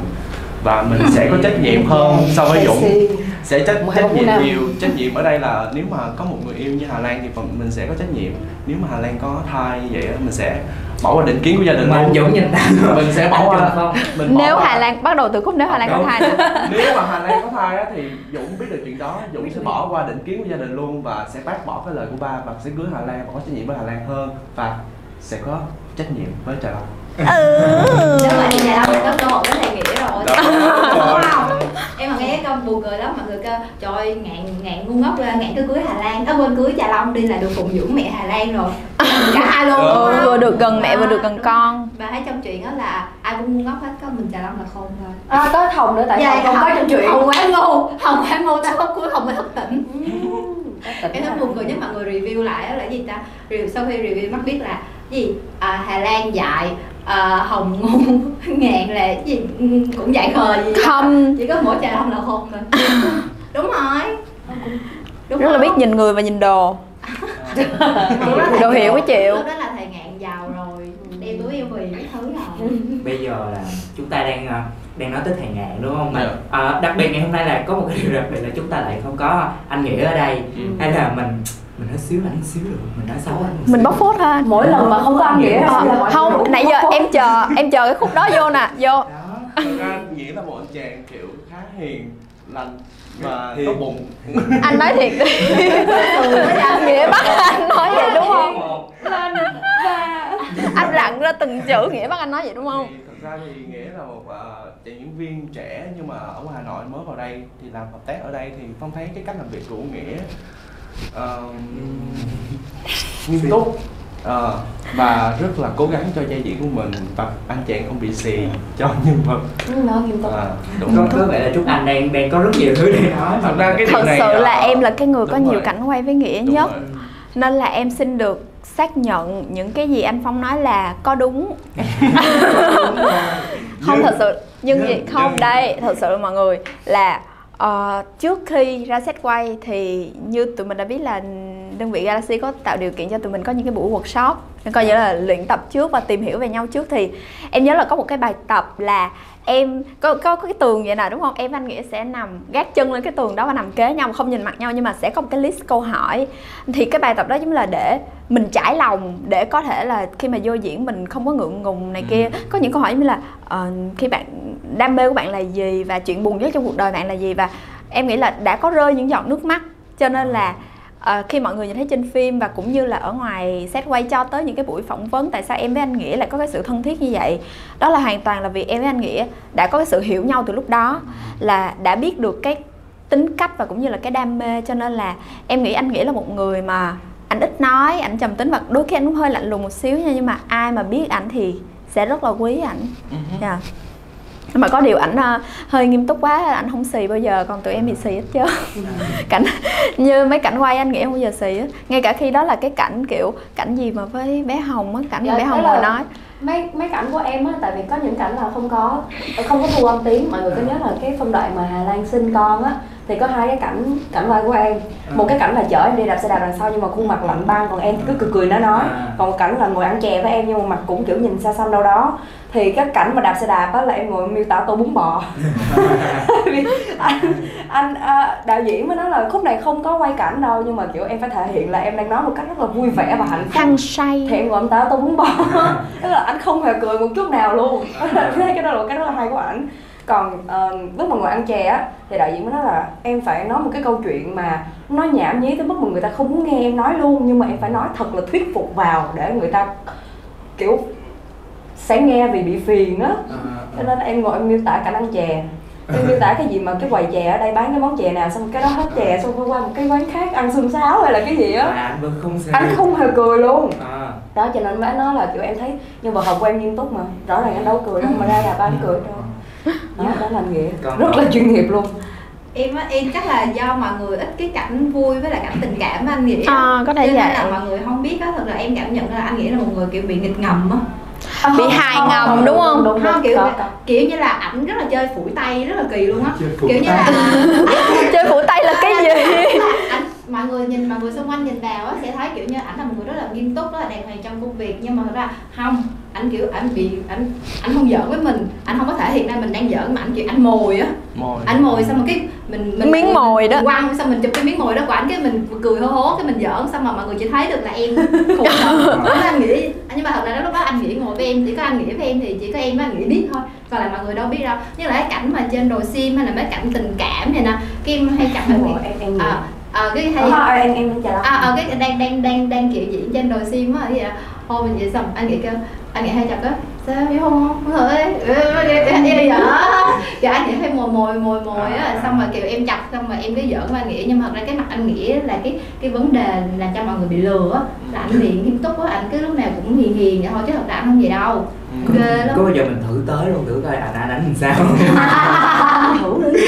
và mình sẽ có trách nhiệm hơn so với Dũng sẽ trách trách nhiệm nhiều. Trách nhiệm ở đây là nếu mà có một người yêu như Hà Lan thì phần- mình sẽ có trách nhiệm. Nếu mà Hà Lan có thai như vậy á, mình sẽ bỏ qua định kiến của gia đình mà luôn. Dũng nhìn ta mình sẽ bỏ qua Phong. mình bỏ nếu qua- Hà Lan bắt đầu từ khúc nếu Hà Lan có thai nếu mà Hà Lan có thai á, thì Dũng biết được chuyện đó. Dũng sẽ bỏ qua định kiến của gia đình luôn và sẽ bác bỏ cái lời của ba và sẽ cưới Hà Lan và có trách nhiệm với Hà Lan hơn và sẽ có trách nhiệm với Trà Long nếu nhà đâu có cơ hội với thầy nghĩa rồi. Đó, đúng không em mà nghe cái câu buồn cười lắm mọi người kêu trời ơi ngạn ngạn ngu ngốc ra ngạn cứ cưới hà lan. Ở bên cưới trà long đi là được phụng dưỡng mẹ hà lan rồi. Cả hai luôn. ừ, vừa không? được gần mẹ vừa được gần Đúng. con. Bà thấy trong chuyện đó là ai cũng ngu ngốc hết có mình trà long là khôn thôi. À, có Hồng nữa tại Dạ, Hồng không có trong chuyện. Hồng quá ngu. Hồng quá ngu tao có cuối hồng mới thức tỉnh. Tỉnh em thấy buồn cười nhất mọi người review lại đó là gì ta? Review sau khi review mắt biết là gì? À, hà lan dạy à, hồng ngu ngạn là cái gì? Ừ, cũng dạy khờ gì không. Chỉ có mỗi trà long là khôn thôi. Đúng rồi. Đúng rất là biết nhìn người và nhìn đồ. Đồ hiểu với chịu. lúc đó là thầy ngạn giàu rồi. Đem túi yêu vì cái thứ rồi. Bây giờ là chúng ta đang à, đang nói tới thầy ngạn đúng không? Mà Dạ. à, đặc biệt ngày hôm nay là có một cái điều đặc biệt là chúng ta lại không có anh nghĩa ở đây. Ừ. hay là mình nói xíu anh xíu được. Mình nói xấu anh. Mình bóc phốt thôi mỗi lần mà không có anh nghĩa người không nãy giờ em chờ em chờ cái khúc đó vô nè vô. Ra Nghĩa là một anh chàng kiểu khá hiền, lành và tốt bụng. Anh nói thiệt. Đi nghĩa bắt anh nói vậy đúng không? Anh rặn ra từng chữ nghĩa bắt anh nói vậy đúng không? Thì thật ra thì Nghĩa là một chàng diễn viên trẻ nhưng mà ở Hà Nội mới vào đây thì làm hợp tác ở đây thì Phong thấy cái cách làm việc của Nghĩa ờ, nghiêm túc. Ờ, và rất là cố gắng cho vai diễn của mình và anh chàng không bị xì cho nhân vật. Nó nghiêm túc. À, có đúng có vẻ là Trúc Anh đang đang có rất nhiều thứ để nói Thật ra cái thật này sự là ờ, em là cái người có đúng nhiều rồi. cảnh quay với nghĩa Đúng nhất. rồi. nên là em xin được xác nhận những cái gì anh phong nói là có đúng. Không thật sự nhưng gì không đây thật sự mọi người là ờ, trước khi ra set quay thì như tụi mình đã biết là đơn vị Galaxy có tạo điều kiện cho tụi mình có những cái buổi workshop. Coi như là luyện tập trước và tìm hiểu về nhau trước. Thì em nhớ là có một cái bài tập là em có có, cái tường vậy nè đúng không? Em anh nghĩa sẽ nằm gác chân lên cái tường đó và nằm kế nhau không nhìn mặt nhau nhưng mà sẽ có một cái list câu hỏi. Thì cái bài tập đó giống như là để mình trải lòng để có thể là khi mà vô diễn mình không có ngượng ngùng này kia. Có những câu hỏi như là uh, khi bạn đam mê của bạn là gì và chuyện buồn nhất trong cuộc đời bạn là gì? Và em nghĩ là đã có rơi những giọt nước mắt cho nên là uh, khi mọi người nhìn thấy trên phim và cũng như là ở ngoài set quay cho tới những cái buổi phỏng vấn tại sao em với anh nghĩa lại có cái sự thân thiết như vậy? Đó là hoàn toàn là vì em với anh nghĩa đã có cái sự hiểu nhau từ lúc đó là đã biết được cái tính cách và cũng như là cái đam mê cho nên là em nghĩ anh nghĩa là một người mà anh ít nói anh trầm tính và đôi khi anh cũng hơi lạnh lùng một xíu nha nhưng mà ai mà biết ảnh thì sẽ rất là quý ảnh. Yeah mà có điều ảnh uh, hơi nghiêm túc quá ảnh không xì bao giờ còn tụi em bị xì hết chứ cảnh như mấy cảnh quay anh nghĩ không bao giờ xì á. Ngay cả khi đó là cái cảnh kiểu cảnh gì mà với bé hồng á cảnh dạ, bé hồng ngồi nói. mấy mấy cảnh của em á tại vì có những cảnh là không có không có thu âm tiếng mọi người có nhớ là cái phân đoạn mà hà lan sinh con á thì có hai cái cảnh cảnh quay của em. Một cái cảnh là chở em đi đạp xe đạp đằng sau nhưng mà khuôn mặt lạnh băng còn em cứ cười cười nói nói. À. còn một cảnh là ngồi ăn chè với em nhưng mà mặt cũng kiểu nhìn xa xăm đâu đó. Thì cái cảnh mà đạp xe đạp á là em ngồi miêu tả tô bún bò. Vì anh anh à, đạo diễn mới nói là khúc này không có quay cảnh đâu nhưng mà kiểu em phải thể hiện là em đang nói một cách rất là vui vẻ và hạnh phúc. Hăng say. Thì em ngồi miêu tả tô bún bò. Tức là anh không hề cười một chút nào luôn. Cái đó là cái rất là hay của ảnh còn uh, lúc mà ngồi ăn chè á thì đạo diễn mới nói là em phải nói một cái câu chuyện mà nó nhảm nhí tới mức mà người ta không muốn nghe em nói luôn nhưng mà em phải nói thật là thuyết phục vào để người ta kiểu sẽ nghe vì bị phiền á. À, à. cho nên em ngồi em miêu tả cảnh ăn chè. Em miêu tả cái gì mà cái quầy chè ở đây bán cái món chè nào xong cái đó hết chè xong qua một cái quán khác ăn xương sáo hay là cái gì á. À, anh không anh không hề cười luôn. À. đó cho nên mới nói là kiểu em thấy nhưng mà học của em nghiêm túc mà. Rõ ràng anh đâu cười đâu mà ra là ba anh cười đâu đó, đó là nghĩa. Rất là chuyên nghiệp luôn. Em á em chắc là do mọi người ít cái cảnh vui với lại cảnh tình cảm anh nghĩ à, có thể cho nên là mọi người không biết á thật là em cảm nhận là anh nghĩ là một người kiểu bị nghịch ngầm á. À, bị hài ngầm không, đúng không? đúng, đúng, không kiểu kiểu như là ảnh rất là chơi phủi tay rất là kỳ luôn á. Kiểu như là chơi phủi tay là cái gì mọi người nhìn mọi người xung quanh nhìn vào á sẽ thấy kiểu như ảnh là một người rất là nghiêm túc rất là đàng hoàng trong công việc. Nhưng mà thật ra không. Anh kiểu anh bị anh anh không giỡn với mình. Anh không có thể hiện ra mình đang giỡn mà anh kiểu anh mồi á. Mồi. anh mồi xong rồi cái mình mình miếng mồi đó. quăng xong mình chụp cái miếng mồi đó của anh cái mình cười hố hố cái mình giỡn xong mà mọi người chỉ thấy được là em khổ. Đó anh nghĩ nhưng mà thật ra lúc đó anh nghĩ ngồi với em chỉ có anh nghĩ với em thì chỉ có em với anh nghĩ biết thôi còn lại mọi người đâu biết đâu. Như là cái cảnh mà trên đồi sim hay là mấy cảnh tình cảm này nè em hay chặt em em, em à, à, cái hay à, em em chào à, à, cái đang đang đang đang kiểu diễn trên đồi sim á thì hôm mình vậy xong anh nghĩ kêu anh nghĩ hay chặt á sao biết không? Không thôi em vậy dạ anh nghĩ hay mồi mồi mồi mồi á xong rồi kiểu em chặt xong rồi em cái giỡn với anh nghĩ nhưng mà thật ra cái mặt anh nghĩ là cái cái vấn đề là cho mọi người bị lừa á là anh bị nghiêm túc á anh cứ lúc nào cũng hiền hiền vậy thôi chứ thật ra anh không vậy đâu. Ừ. ghê lắm. Có bao giờ mình thử tới luôn thử coi anh anh đánh làm sao? Thử đi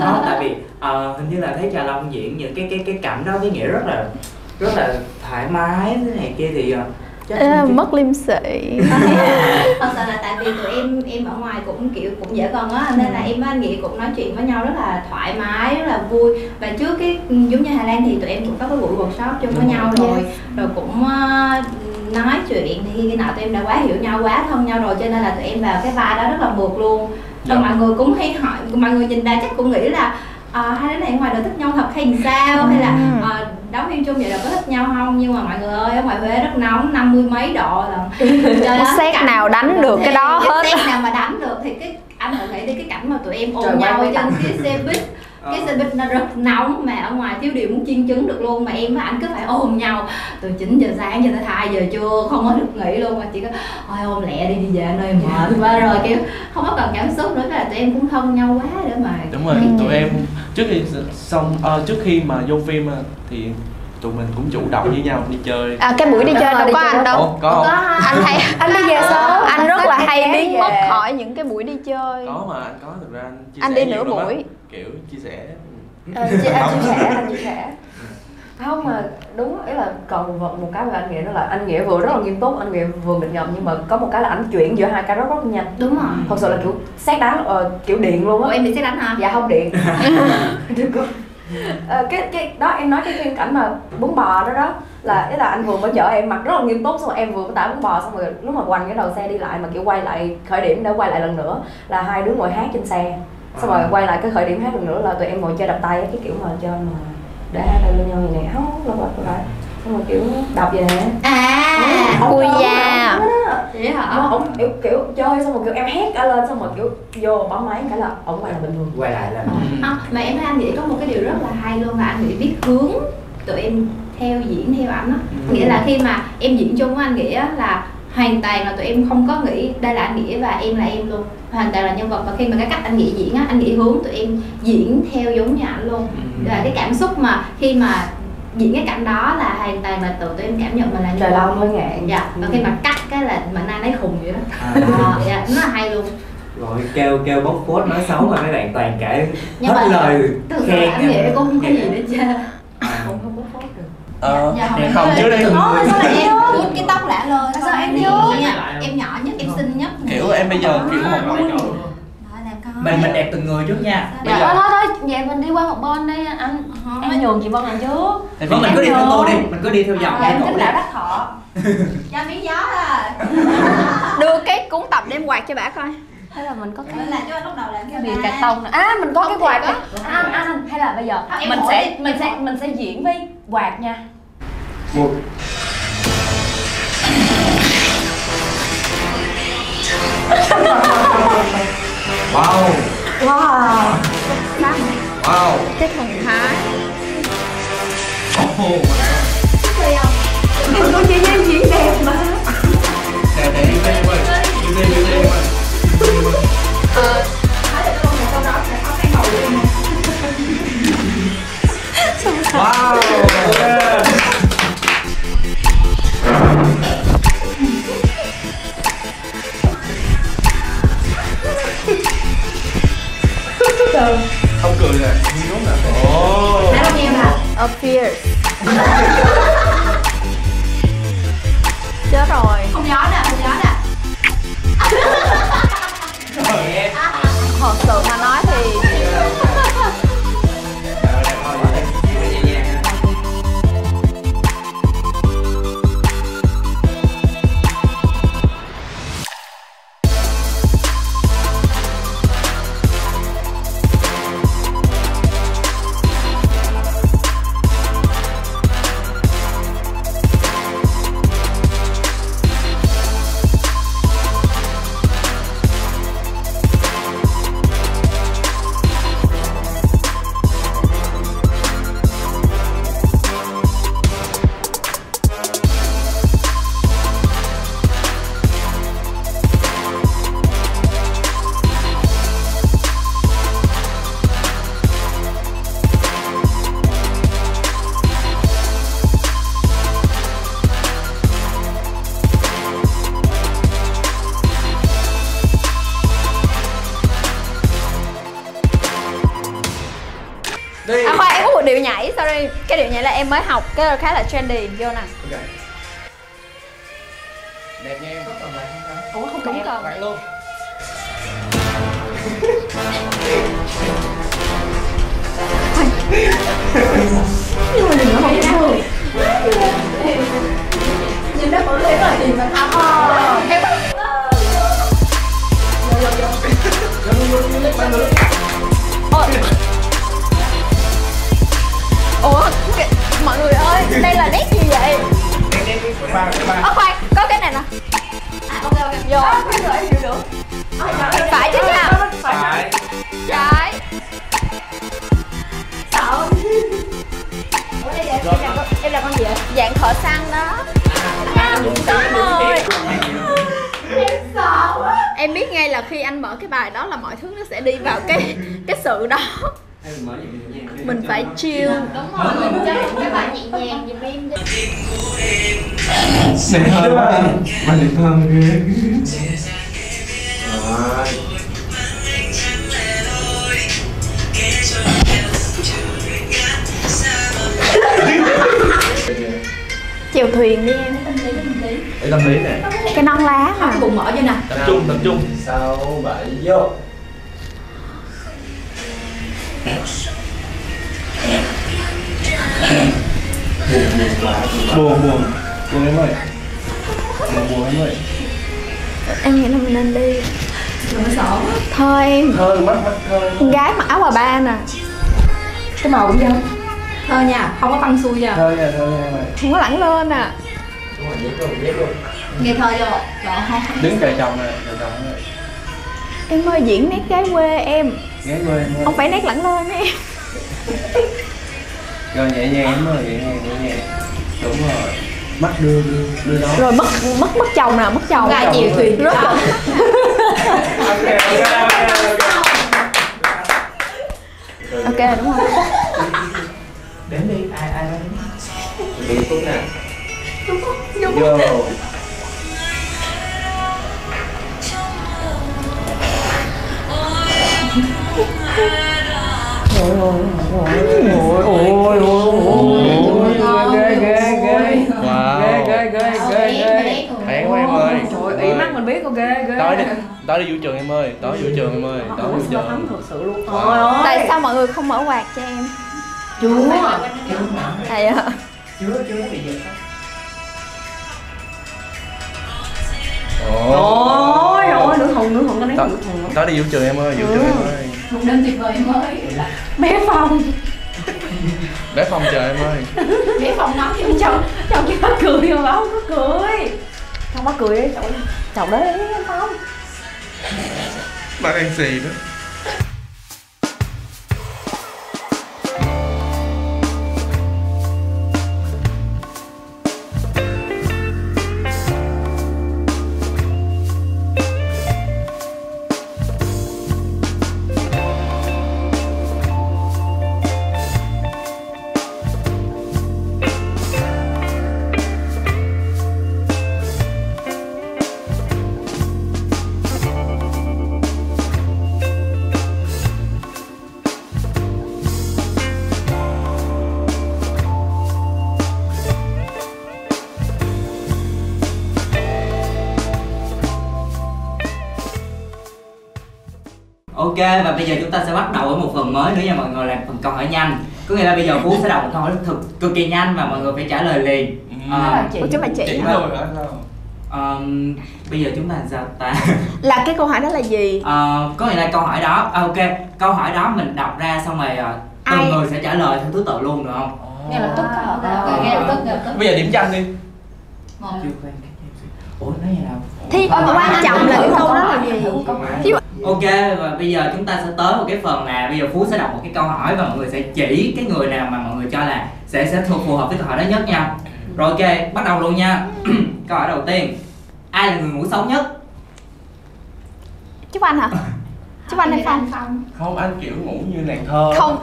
đó tại vì uh, hình như là thấy trà long diễn những cái cái cái cảnh đó với nghĩa rất là rất là thoải mái thế này kia thì uh, À, mất liêm sĩ thật sự là tại vì tụi em em ở ngoài cũng kiểu cũng dễ gần á nên là em với anh nghĩa cũng nói chuyện với nhau rất là thoải mái rất là vui. Và trước cái giống như hà lan thì tụi em cũng có cái buổi workshop chung với nhau rồi. rồi cũng uh, nói chuyện thì khi nào tụi em đã quá hiểu nhau quá thân nhau rồi cho nên là tụi em vào cái vai đó rất là mượt luôn rồi mọi người cũng hay hỏi mọi người nhìn ra chắc cũng nghĩ là à, hai đứa này ngoài đời thích nhau thật hay sao? Hay là à, đóng phim chung vậy là có thích nhau không? Nhưng mà mọi người ơi ở ngoài huế rất nóng năm mươi mấy độ là xét nào đánh được cái đó hết xét nào mà đánh được thì cái anh thử nghĩ đi cái cảnh mà tụi em ôm nhau trên cái xe buýt cái xe buýt nó rất nóng mà ở ngoài thiếu điều muốn chiên trứng được luôn mà em với anh cứ phải ôm nhau. Từ 9 giờ sáng cho tới 2 giờ trưa không có được nghỉ luôn mà chỉ có ôi ôm lẹ đi đi về nơi mệt quá rồi. Kiểu không có cần cảm xúc nữa là tụi em cũng thân nhau quá để mà đúng rồi tụi em trước khi xong uh, trước khi mà vô phim thì tụi mình cũng chủ động với nhau đi chơi. À cái buổi đi chơi đâu có anh đâu. Có, có anh hay anh đi về sớm. Anh rất là hay biến mất khỏi những cái buổi đi chơi. Có mà anh có thực ra anh chia anh đi nửa buổi. Kiểu chia sẻ. À, chia, anh chia sẻ anh chia sẻ. Không. Mà đúng ý là còn một cái mà anh nghĩ đó là anh nghĩa vừa rất là nghiêm túc anh nghĩa vừa nghịch ngợm nhưng mà có một cái là anh chuyển giữa hai cái rất rất nhanh. Đúng rồi. Thật sự là kiểu xét đánh uh, kiểu điện luôn á. Em bị xét đánh hả? Dạ không điện uh, cái cái đó em nói cái phim cảnh mà bún bò đó đó là ý là anh vừa mới chở em mặc rất là nghiêm túc xong rồi em vừa mới tải bún bò xong rồi lúc mà quanh cái đầu xe đi lại mà kiểu quay lại khởi điểm để quay lại lần nữa là hai đứa ngồi hát trên xe. Xong rồi quay lại cái khởi điểm hát lần nữa là tụi em ngồi chơi đập tay cái kiểu mà chơi mà để hai tay lên nhau như này không là lại lại rồi kiểu đọc vậy nè à Ui da. vậy hả? Mà ổng kiểu, kiểu chơi xong rồi kiểu em hét cả lên xong rồi kiểu vô bấm máy cái là ổng quay là bình thường. Quay lại là không mà em thấy anh nghĩ có một cái điều rất là hay luôn là anh nghĩ biết hướng tụi em theo diễn theo ảnh á. Ừ. nghĩa là khi mà em diễn chung với anh nghĩa là hoàn toàn là tụi em không có nghĩ đây là anh nghĩa và em là em luôn. Hoàn toàn là nhân vật. Và khi mà cái cách anh nghĩa diễn á anh nghĩa hướng tụi em diễn theo giống như ảnh luôn. Ừ. và cái cảm xúc mà khi mà diễn cái cảnh đó là hoàn toàn là tự tụi em cảm nhận mình là trời long mới ngạn dạ và khi mà cắt cái là mình ai nấy khùng vậy đó. À. à, dạ nó là hay luôn. Rồi kêu kêu bóc phốt nói xấu mà mấy bạn toàn kể hết mà lời thực khen anh nghĩa cũng không có gì để chơi không không có phốt được. Ờ, Dạ, không, em không trước đi Ồ, sao lại em vuốt cái tóc lạ lời Sao em vuốt? em nhỏ nhất em xinh nhất. Kiểu em bây giờ kiểu một loại mình mình đẹp từng người trước nha. Dạ giờ- thôi thôi vậy mình đi qua một bên đi. Anh em nhường chị Vân làm trước. Tại vì vâng mình cứ đi theo tôi đi mình cứ đi theo dòng theo em thích lão đắc thọ. Cho miếng gió à Đưa cái cuốn tập đem quạt cho bả coi. Hay là mình có cái mình làm cho lúc đầu làm cái bìa cạc tông à mình có cái quạt á. anh, anh hay là bây giờ mình sẽ mình sẽ mình sẽ diễn với quạt nha. Một wow. Wow. Wow. Cái thần thái. Oh em có chị em diễn đẹp mà. Nè nè yêu em ơi yêu em yêu em ơi wow. Yeah. Không? Cười nè. Đúng nè ồ đâu em à A fierce Chết rồi. Không gió nè Cái khá là trendy Vô nè. Đẹp nha em. Ủa không đúng cần bạn luôn. Nhìn nó bự lên rồi thì mình thăm em Ôi. Đây là nét gì vậy? Ơ khoan Có cái này nè. À ok ok. Vô. Bây giờ em hiểu được. Phải chứ nha phải Trái. Sợ. Em là con, em là con gì vậy? Dạng thợ săn đó. Quá. Em biết ngay là khi anh mở cái bài đó là mọi thứ nó sẽ đi vào cái cái sự đó Mình phải chill. Đúng rồi mình chơi một cái bài nhẹ nhàng giùm em đi. Xịn hơn. quá. Mà xịn hơn ghê. Rồi. Chèo thuyền đi em. Để tâm lý nè. Cái non lá mà. Cùng mở cho nè. Tập trung, tập trung. Sáu, bảy, vô Buồn, buồn Buồn em ơi Buồn, buồn em ơi Em nghĩ là mình nên đi. Thôi em. Thơ, mắt, mắt Con gái mặc áo bà ba nè. Cái màu gì không thơ nha không có tăng xuôi nha thơ nha thơ nha em ơi không có lẳng lên à. Nghe thơ vô. Đứng chờ chồng nè chờ chồng nè. Em ơi diễn nét gái quê em. Ghé quê em. Ơi không phải nét lẳng lên em rồi nhẹ nhàng em ơi nhẹ nhàng nhẹ nhàng. Đúng rồi. Mắt đưa đưa đưa đó. Rồi mất mất mất chồng nào mất chồng. Gà chịu thuyền Rất ok ok ok ok. Đúng rồi. Đến đi ai ai nói đi phút nè vô ghê ghê ghê wow ghê ghê ghê ghê ghê Khỏe quá em ơi trời ý mắt mình biết cô ghê ghê tối đi tối đi vũ trường em ơi tối vũ trường em ơi Ủa, vũ trường thật sự luôn tại sao mọi người không mở quạt cho em? À, chưa chưa. Bị giật ôi rồi nữ thần nữ thần cái tối nữ thần tối đi vũ trường em ơi vũ trường em ơi. Một đêm tuyệt vời mới bé phong. Bé phòng chờ em ơi. Để phòng ngắm cho chồng chồng cái mắc cười mà không có cười. Không có cười chồng chồng đấy em phong. Bạn đang xì đó Ok và bây giờ chúng ta sẽ bắt đầu với một phần mới nữa nha mọi người là phần câu hỏi nhanh. Có nghĩa là bây giờ Phú sẽ đọc một câu hỏi thực cực kỳ nhanh và mọi người phải trả lời liền. Ờ, Ủa chứ mà chị hả? rồi ờm, Bây giờ chúng ta sao ta? Là cái câu hỏi đó là gì? Ờ, Có nghĩa là câu hỏi đó à, Ok câu hỏi đó mình đọc ra xong rồi ờ, từng Ai? người sẽ trả lời theo thứ tự luôn được không? ngay lập tức có hợp nghe lập tức nghe lập tức. Bây giờ điểm danh đi. Một. Ủa nói gì nào? thì quan trọng là cái câu đó là gì Ok và bây giờ chúng ta sẽ tới một cái phần là bây giờ Phú sẽ đọc một cái câu hỏi và mọi người sẽ chỉ cái người nào mà mọi người cho là sẽ sẽ thuộc phù hợp với câu hỏi đó nhất nha. Rồi ok, bắt đầu luôn nha. câu hỏi đầu tiên. Ai là người ngủ xấu nhất? chúc anh hả chúc anh hay phong phong không anh kiểu ngủ như nàng thơ không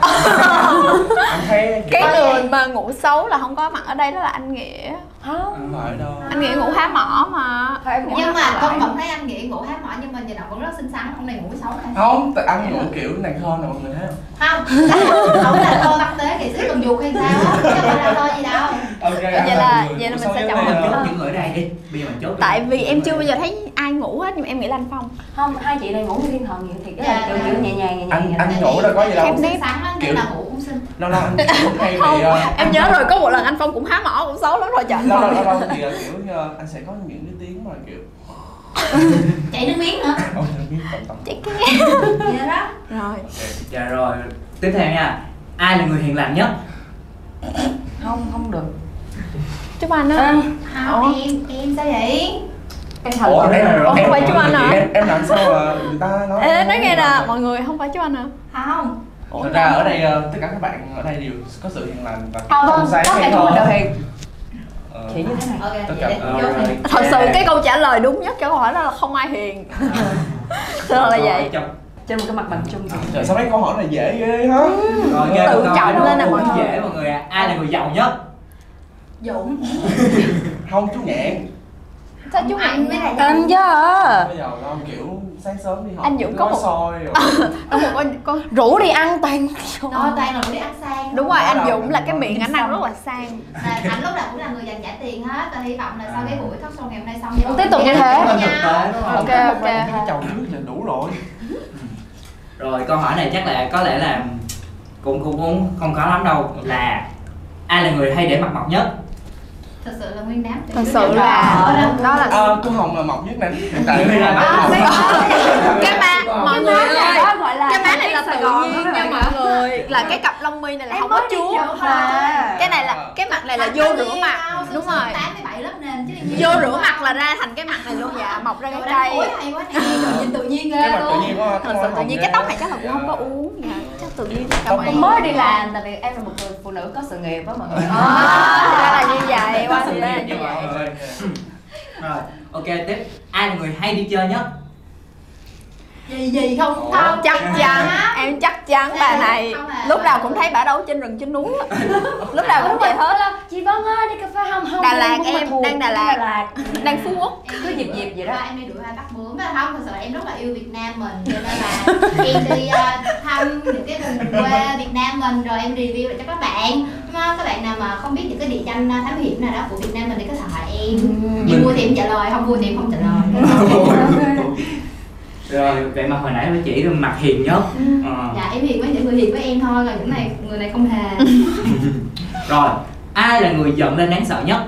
anh thấy cái người mà ngủ xấu là không có mặt ở đây đó là anh nghĩa không. Phải đâu. Anh nghĩa ngủ há mỏ mà. Phải em nhưng ngủ mà con vẫn thấy anh nghĩ ngủ hát mỏi nhưng mà nhìn ông vẫn rất xinh xắn. Ông này ngủ xấu này không tại anh ngủ kiểu nàng thơ nè mọi người thấy không? Không không là thơ bắt tế kỹ sĩ tuần dục hay sao á chứ không phải là thơ gì đâu. Ok Vậy là- vậy là ngủ mình sẽ chọn Mình chốt những người ở đây đi. Bây giờ mình chốt. tại vì em chưa bao giờ thấy ai ngủ hết nhưng mà em nghĩ là anh phong. Không hai chị này ngủ như thiên thần vậy thiệt cái là kiểu dạ. nhẹ nhàng nhẹ nhàng anh anh ngủ đâu có gì đâu. Kiểu- là lâu lâu anh cũng hay không bị ờ, em nhớ rồi có một lần anh phong cũng há mỏ cũng xấu lắm rồi trời. Lâu lâu lâu lâu thì ờ, kiểu như ờ, anh sẽ có những cái tiếng mà kiểu chạy nước miếng nữa không thể biết tầm tầm. Chị cái vậy đó rồi Dạ rồi. Tiếp theo nha. Ai là người hiền lành nhất? không không được. Chúc anh á. À, không em em sao vậy? Em thử Ủa, em, Ủa, không phải chúc anh hả? em, em làm sao mà người ta nói ê nói nghe nè mọi người không phải chúc anh hả? Không thật ra ở đây ờ, tất cả các bạn ở đây đều có sự hiền lành và không vâng sáng hay chúng mình đều hiền chỉ như thế này. Ok Tất cả- Ờ, rồi. thật sự cái câu trả lời đúng nhất cho câu hỏi đó là không ai hiền. Thật là vậy. Rồi, trên một cái mặt bằng chung Trời sao mấy câu hỏi này dễ ghê hả? Rồi Tự ok, câu hỏi trọng đó lên nè cũng mọi người. dễ mọi người ạ. Ai là người giàu nhất? dũng. Không chú nhạn sao chú anh mới là anh chứ? Bây giờ đâu kiểu sáng sớm đi học Anh Dũng có một- xôi rồi. Có một con, con rủ đi ăn toàn Thôi toàn là đi ăn sang. Đúng rồi anh Dũng là cái miệng anh ăn rất là sang. Là anh lúc nào cũng là người dành trả tiền hết. Và hy vọng là sau cái buổi talk show ngày hôm nay xong Tiếp tục như thế. ok ok. Cái chầu trước là đủ rồi. Rồi câu hỏi này chắc là có lẽ là cũng cũng cũng không khó lắm đâu. Là ai là người hay để mặt mộc nhất? Thật sự là nguyên đám thật sự là đó. là Ờ, cô Hồng là mọc nhất nè. Hiện tại Người là mấy- mộc. cái má mọi người ơi gọi là cái má này là tự nhiên nha mọi người là cái cặp lông mi này là Em không có chuốt. mà. cái này là cái mặt này là vô rửa mặt. đúng rồi. vô rửa mặt là ra thành cái mặt này luôn. Dạ. Mọc ra cái cây. hay quá nè. Nhìn tự nhiên ghê cái mặt tự luôn. thật sự tự nhiên. Cái tóc này chắc là cũng không có uống dạ chắc tự nhiên cảm ơn mới đi làm tại vì em là một người phụ nữ có sự nghiệp á mọi người. À, thì ra là như vậy. Qua thì ra là như vậy. Rồi. Ok tiếp. Ai là người hay đi chơi nhất gì gì không? Ủa? không chắc chắn em chắc chắn bà này Không à. lúc nào cũng thấy bà đấu trên rừng trên núi. Á. lúc nào cũng vậy hết. chị Vân ơi đi cà phê không không Đà Lạt em, đang Đà Lạt. Đà Lạt đang phú quốc. Em cứ dịp dịp vậy đó. em đi đuổi hai bắt bướm mà không thật sự là em rất là yêu Việt Nam mình. Cho nên là em đi ờ, thăm những cái vùng quê Việt Nam mình rồi em review lại cho các bạn. Các bạn nào mà không biết những cái địa danh ờ, thám hiểm nào đó của Việt Nam mình thì có hỏi em em vui thì em trả lời không vui thì em không trả lời rồi vậy mà hồi nãy mới chỉ mặt hiền nhất. Ờ. dạ em hiền với những người hiền với em thôi còn những này người này không hề. Rồi ai là người giận lên đáng sợ nhất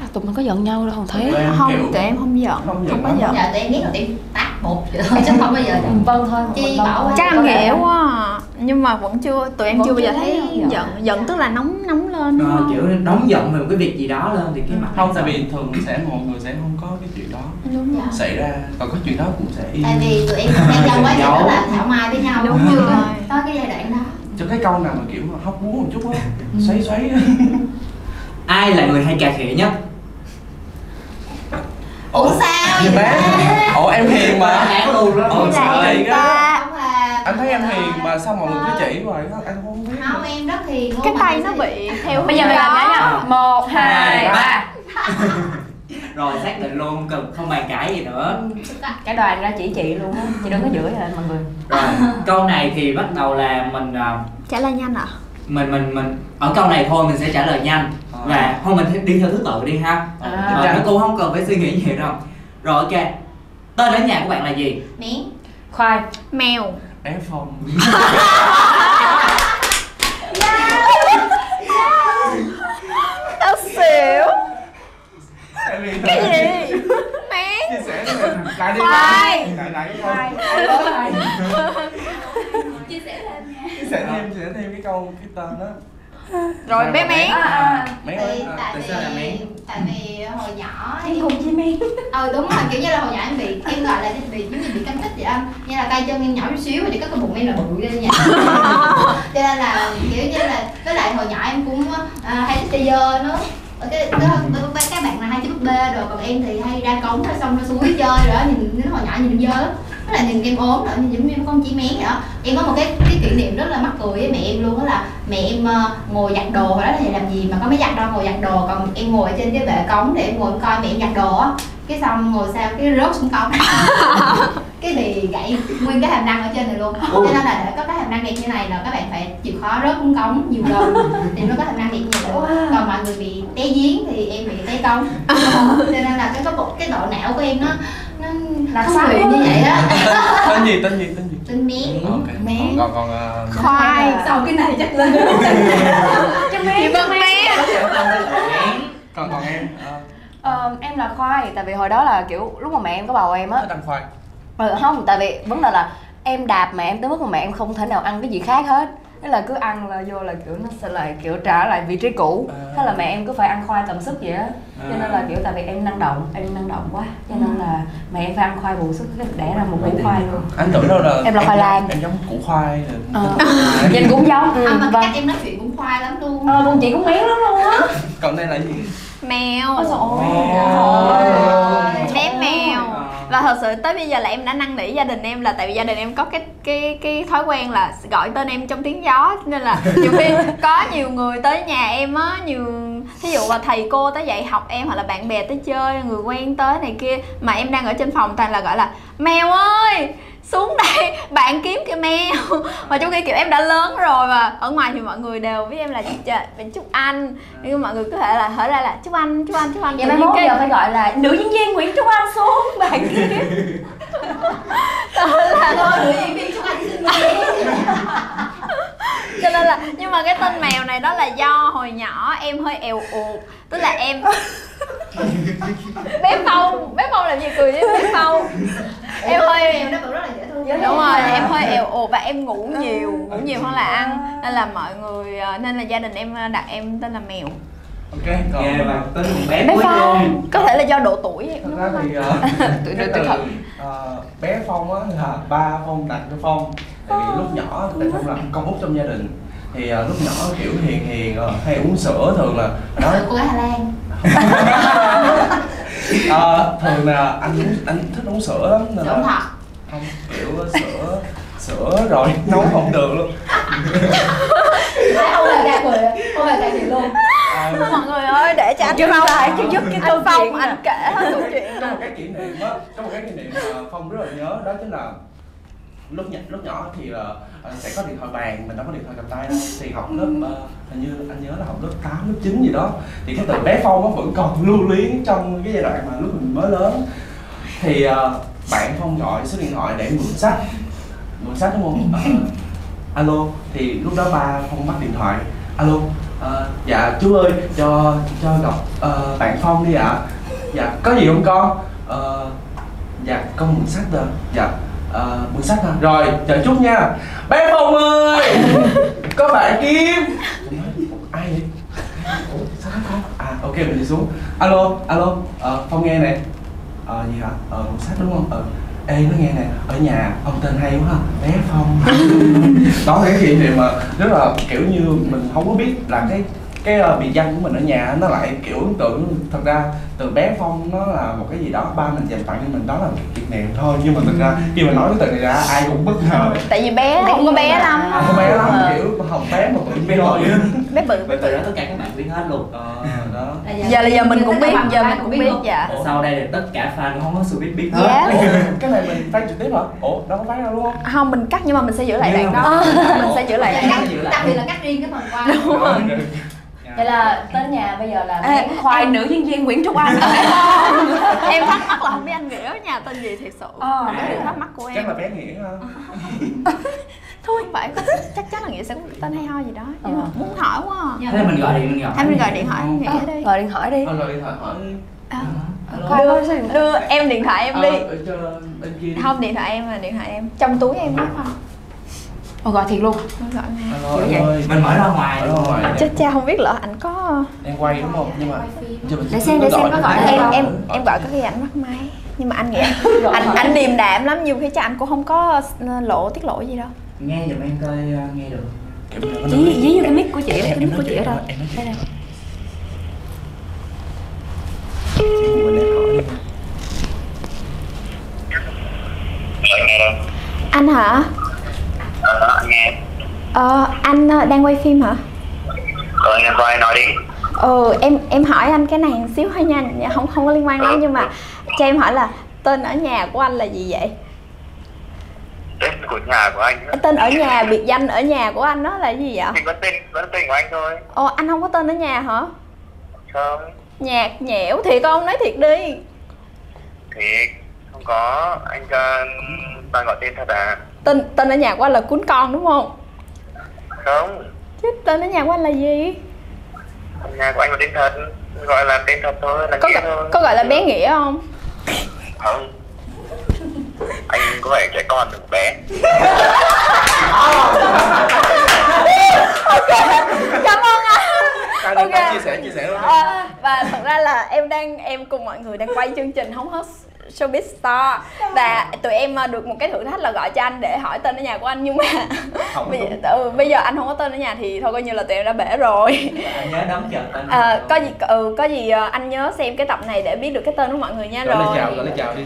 à, tụi mình có giận nhau đâu không thấy. Tụi em không kiểu- tụi em không giận Không giận không có giận. Giờ tụi em ghét là tụi em tát bột vậy thôi chứ không bao giờ Vân thôi Chi mình Vân bảo chắc lẽ- hiểu quá à. nhưng mà vẫn chưa tụi em Vẫn chưa bao giờ thấy giận. giận. Giận tức là nóng nóng lên đúng Ờ, không? kiểu nóng giận về một cái việc gì đó lên thì cái mặt không tại vì thường sẽ mọi người sẽ không có cái chuyện đó đúng Dạ. xảy ra. Còn có chuyện đó cũng sẽ tại vì tụi em đang trong quá rất là thảo mai với nhau. Đúng chưa rồi. có cái giai đoạn đó. Cho cái câu nào mà kiểu mà hóc búa một chút á xoáy xoáy ai là người hay cà khịa nhất ủa sao gì vậy? ta? ủa em hiền mà. Ác luôn đó Ủa, sao vậy? Anh thấy em hiền mà sao mọi người cứ chỉ hoài đó anh không biết không em rất hiền luôn cái tay nó bị theo bây giờ mình làm nha. Một hai ba. rồi xác định luôn không cần không bàn cãi gì nữa. Cả đoàn ra chỉ chị luôn á chị đứng ở giữa vậy mọi người. Rồi câu này thì bắt đầu là mình à, trả lời nhanh à mình mình mình ở câu này thôi mình sẽ trả lời nhanh. Và thôi mình đi theo thứ tự đi ha. Ờ, À. Ờ, chắc nó cũng không cần phải suy nghĩ nhiều đâu. Rồi ok. Tên ở nhà của bạn là gì? Miếng. Khoai. Mèo. Bé phong. Tao xỉu. Tại vì cái gì? Mèo chia sẻ lại đi Khoai. lại lại cái câu chia sẻ thêm nha. Chia sẻ thêm chia sẻ thêm cái câu cái tên đó rồi bé mén mấy tại, ơi tại tại sao là vì miếng? tại vì hồi nhỏ anh hùng chi mi ờ đúng rồi kiểu như là hồi nhỏ em bị em gọi là bị giống như bị căng tích vậy anh như là tay chân em nhỏ chút xíu mà chỉ có cái bụng em là bự lên vậy cho nên là kiểu như là với lại hồi nhỏ em cũng à, hay thích chơi dơ nữa. Ở cái, cái, các bạn là hay chơi búp bê rồi còn em thì hay ra cống ra xong ra suối chơi rồi đó nhìn đến hồi nhỏ nhìn em dơ lắm với lại nhìn em ốm nữa giống như con chỉ mén vậy đó. Em có một cái cái kỷ niệm rất là mắc cười với mẹ em luôn đó là mẹ em ờ, ngồi giặt đồ hồi đó thì làm gì mà có máy giặt đâu ngồi giặt đồ. Còn em ngồi ở trên cái bệ cống để em ngồi em coi mẹ em giặt đồ á. Cái xong ngồi sao cái rớt xuống cống. Cái bị gãy nguyên cái hàm răng ở trên này luôn. Cho nên là để có cái hàm răng đẹp như này là các bạn phải chịu khó rớt xuống cống nhiều lần thì nó có hàm răng đẹp như vậy. Còn mọi người bị té giếng thì em bị té cống. Cho nên là cái cái bộ cái độ não của em nó Là nó sao? như vậy đó tên gì tên gì tên gì? Tên miếng ok. Mén. còn còn còn ờ, khoai. Sau cái này chắc lên chị vân mén còn còn em ờ, Ờ, em là khoai tại vì hồi đó là kiểu lúc mà mẹ em có bầu em á. Ăn khoai. Ừ, không tại vì vấn đề là em đạp mẹ em tới mức mà mẹ em không thể nào ăn cái gì khác hết Thế là cứ ăn là vô là kiểu nó sẽ lại kiểu trả lại vị trí cũ. À. Thế là mẹ em cứ phải ăn khoai tầm sức vậy á. Cho nên là kiểu tại vì em năng động, em năng động quá. Cho nên là mẹ em phải ăn khoai bù sức đẻ ra một củ khoai luôn. Anh tưởng đâu là Em là khoai lang. em giống củ khoai rồi Ờ, nhìn cũng giống. Ừ, à, mà vâng. em nói chuyện cũng khoai lắm luôn. Ờ, con chị cũng miếng lắm luôn á. Còn đây là gì? Mèo. Ôi trời Ôi. bé mèo. Và thật sự tới bây giờ là em đã năn nỉ gia đình em là tại vì gia đình em có cái cái cái thói quen là gọi tên em trong tiếng gió. Nên là nhiều khi có nhiều người tới nhà em á nhiều thí dụ là thầy cô tới dạy học em hoặc là bạn bè tới chơi người quen tới này kia mà em đang ở trên phòng toàn là gọi là mèo ơi xuống đây bạn kiếm kìa mèo. Mà trong khi kiểu em đã lớn rồi và ở ngoài thì mọi người đều biết em là "Chà, bạn chúc anh. Nhưng mọi người có thể là hỏi ra là chúc anh chúc anh chúc anh. Vậy Tự mai mốt cái- giờ phải gọi là nữ diễn viên Nguyễn Trúc Anh xuống bạn kia thôi người diễn viên chúc anh xin cho nên là nhưng mà cái tên mèo này đó là do hồi nhỏ em hơi èo uột tức là em bé phong bé phong làm gì cười với bé phong? Em hơi mèo nó cũng rất là dễ thương đúng rồi em hơi èo uột và em ngủ nhiều ngủ nhiều hơn là ăn. Nên là mọi người ờ, nên là gia đình em đặt em tên là mèo. Ok còn Ghê và tới một bé bé cuối phong. Có thể là do độ tuổi. Em thật đúng ra không thì uh, Tuổi cái từ ờ, bé phong á là ba phong đặt cho phong. Tại vì lúc nhỏ tại phong là con út trong gia đình thì ờ, lúc nhỏ kiểu hiền hiền ờ, hay uống sữa thường là đó cô gái Hà Lan. Ờ, thường là anh uống anh thích uống sữa lắm nên Giọng là thật không kiểu sữa sữa rồi nấu không được luôn. Không hề gạt người không hề gạt gì luôn. À, mọi người ơi để cho anh Dừng phong lại chứ giúp cái anh câu phong chuyện anh kể hết câu chuyện có một cái kỷ niệm á có một cái kỷ niệm mà phong rất là nhớ đó chính là lúc nhỏ lúc nhỏ thì ờ, sẽ có điện thoại bàn mình đâu có điện thoại cầm tay đâu. Thì học lớp ờ, hình như anh nhớ là học lớp 8, lớp 9 gì đó. Thì cái từ bé phong nó vẫn còn lưu luyến trong cái giai đoạn mà lúc mình mới lớn. Thì ờ, bạn phong gọi số điện thoại để mượn sách mượn sách đúng không? Ờ, alo thì lúc đó ba phong bắt điện thoại. Alo ờ, dạ chú ơi cho cho gặp ờ, bạn phong đi ạ. Dạ có gì không con? Ờ, dạ con mượn sách rồi. Dạ ờ, mượn sách hả? Rồi chờ chút nha. Bé phong ơi! Có bạn kim ai vậy? Ủa, sao con à ok mình đi xuống. Alo alo. Ờ, phong nghe nè. Ờ gì hả? Ờ mượn sách đúng không? Ờ ê nó nghe nè. Ở nhà ông tên hay quá ha. Bé phong. Đó là cái kỷ niệm mà rất là kiểu như mình không có biết là cái cái uh, biệt danh của mình ở nhà nó lại kiểu ấn tượng thật ra từ bé phong nó là một cái gì đó ba mình dành tặng cho mình đó là một kỷ niệm thôi. Nhưng mà thật ra khi mà nói cái từ này ra ai cũng bất ngờ. Tại vì bé không có bé lắm. không có bé lắm kiểu hồng bé mà bự bé rồi bé bự. Từ đó tất cả các bạn biết hết luôn. Ờ đó. Giờ là giờ mình cũng biết giờ mình cũng biết luôn. dạ. Sau đây là tất cả fan không có sự biết biết hết Dạ. Ủa, cái này mình phát trực tiếp hả? Ủa đâu có phát đâu đúng không? Mình cắt nhưng mà mình sẽ giữ lại đoạn đó. mình sẽ giữ lại đoạn đặc biệt là cắt riêng cái phần qua vậy là tên nhà bây giờ là Hán khoai nữ diễn viên Nguyễn Trúc Anh? Em thắc mắc là không biết anh nghĩa ở nhà tên gì thiệt sự. Ờ. đó là điều thắc mắc của chắc em là bé nghĩa ha thôi phải. Chắc chắn là nghĩa sẽ có tên hay ho gì đó. Nhưng mà muốn hỏi quá à. Thế là mình gọi điện mình gọi Em mình gọi điện hỏi Ờ, nghĩa đi. gọi điện hỏi đi. Thôi rồi điện thoại hỏi đi. À, đưa, đưa em điện thoại em đi. Ờ, ở cho bên kia đi. Không điện thoại em là điện thoại em. Trong túi em đó không Ồ gọi thiệt luôn. Gọi Alo, Kiểu vậy. ơi. Mình mở ra ngoài ngoài. Chết cha không biết lỡ anh có đang quay đúng không? Nhưng mà Để xem, để xem có gọi em em em gọi có khi anh bắt máy. Nhưng mà anh nghĩ anh anh điềm đạm lắm nhiều khi chắc anh cũng không có lộ tiết lộ gì đâu. Nghe giùm em coi uh, nghe được. Dí dí vô cái mic của chị Em- cái mic của chị ở đâu? đây đây. Ờ, anh hả Ờ, đó, anh nghe. ờ anh ờ, đang quay phim hả Ờ, anh quay nói đi. ừ em em hỏi anh cái này một xíu thôi nha không không có liên quan lắm nhưng mà cho em hỏi là tên ở nhà của anh là gì vậy Tên của nhà của anh. tên ở nhà biệt danh ở nhà của anh đó là gì vậy Thì vẫn tên, vẫn tên của anh thôi. ồ anh không có tên ở nhà hả Không, nhạt nhẽo thiệt không nói thiệt đi thì không có. Anh cho bạn gọi tên thật à? Tên tên ở nhà của anh là cuốn con đúng không Không, chứ tên ở nhà của anh là gì nhà của anh có tên thật. Gọi là tên thật thôi, là có nghĩa thôi. có gọi là bé nghĩa không Không. Anh có vẻ trẻ con được bé. cảm ơn anh Ok. chia sẻ chia sẻ luôn Ờ, và thật ra là em đang em cùng mọi người đang quay chương trình hóng hớt showbiz star. Và tụi em ờ, được một cái thử thách là gọi cho anh để hỏi tên ở nhà của anh nhưng mà Không bây giờ, đúng. ừ, bây giờ anh không có tên ở nhà thì thôi coi như là tụi em đã bể rồi. Anh nhớ đóng chờ tên Ờ, có gì ừ, có gì ờ, anh nhớ xem cái tập này để biết được cái tên của mọi người nha Gọi rồi. chào, gọi chào đi?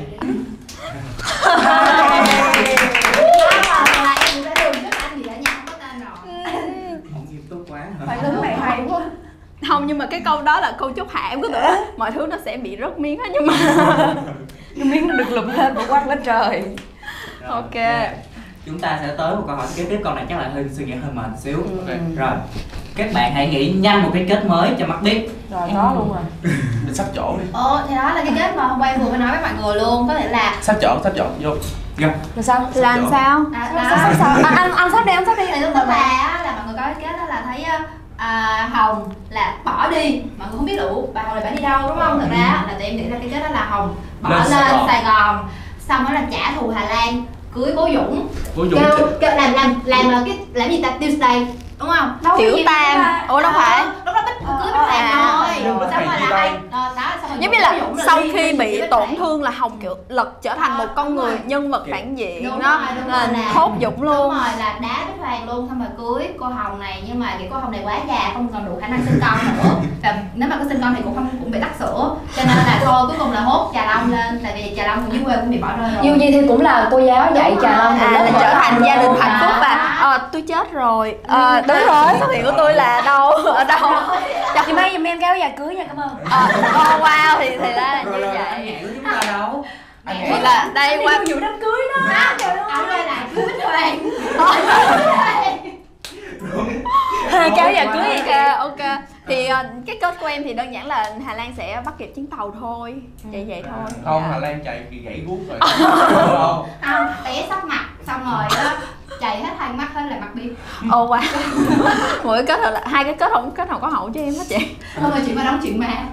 Phản ứng này hay quá. Không nhưng mà cái câu đó là câu chốt hạ em cứ tưởng mọi thứ nó sẽ bị rớt miếng á nhưng mà Cái miếng nó được lụm lên và quăng lên trời Rồi, Ok. nha. Chúng ta sẽ tới một câu hỏi kế tiếp câu này chắc là hơi suy nghĩ hơi mệt xíu Ok. Rồi Các bạn hãy nghĩ nhanh một cái kết mới cho mắt biết Rồi có luôn rồi Mình sắp chỗ đi Ồ, thì đó là cái kết mà hôm qua em vừa mới nói với mọi người luôn Có thể là Sắp chỗ, sắp chỗ, vô Gặp Là sao? làm chỗ. sao à, Sao, đó. sao, sao? À, anh, anh sắp đi, anh sắp đi Thì lúc ba á, là mọi người có cái kết đó là thấy á, à, Hồng là bỏ đi mọi người không biết đủ bà Hồng là bà đi đâu đúng không thật ra là tụi em nghĩ ra cái kết đó là Hồng bỏ Lên lên, Sài Gòn. Sài Gòn. Xong đó là trả thù Hà Lan cưới bố Dũng. Bố Dũng kêu, kêu làm làm làm là cái làm gì ta? Tuesday đúng không? Đâu Tiểu Tam. mà- Ủa đâu phải. Ờ, lúc đó bích cưới bích làm À, rồi rồi. xong rồi là ờ, rồi giống như là sau khi bị tổn thương là hồng kiểu lật trở thành Ờ, một con đúng người nhân vật phản diện. Đúng nó rồi, đúng là rồi, là- hốt dũng Đúng luôn. rồi là đá Bích Hoàng luôn. Xong rồi cưới cô Hồng này nhưng mà cái cô Hồng này quá già không còn đủ khả năng sinh con nữa. Và nếu mà có sinh con thì cũng không cũng bị tắc sữa. Cho nên là thôi cuối cùng là hốt trà long lên tại vì trà long ở dưới quê cũng bị bỏ rơi rồi. Dù gì thì cũng là cô giáo dạy Đúng trà long à là trở thành gia đình hạnh phúc và ờ, tôi chết rồi. Ờ, đúng rồi. xuất hiện của tôi là đâu ở đâu Chị Mai giùm em kéo dài cưới nha, cảm ơn. Ờ, oh, wow thì thì ra là như anh vậy của chúng ta đâu anh thì là đây qua vụ đám cưới đó. Ông ơi. là cưới Hoàng Hai kéo dài cưới vậy ok thì ờ, cái kết của em thì đơn giản là Hà Lan sẽ bắt kịp chuyến tàu thôi. Vậy vậy thôi. Không, Dạ. Hà Lan chạy thì gãy guốc rồi. Không không té sắp mặt xong rồi á chạy hết hai mắt hết là mặt đi. Ồ wow. Mỗi kết hợp là hai cái kết không kết hợp có hậu cho em hết chị. Không mà chuyện mà đóng chuyện ma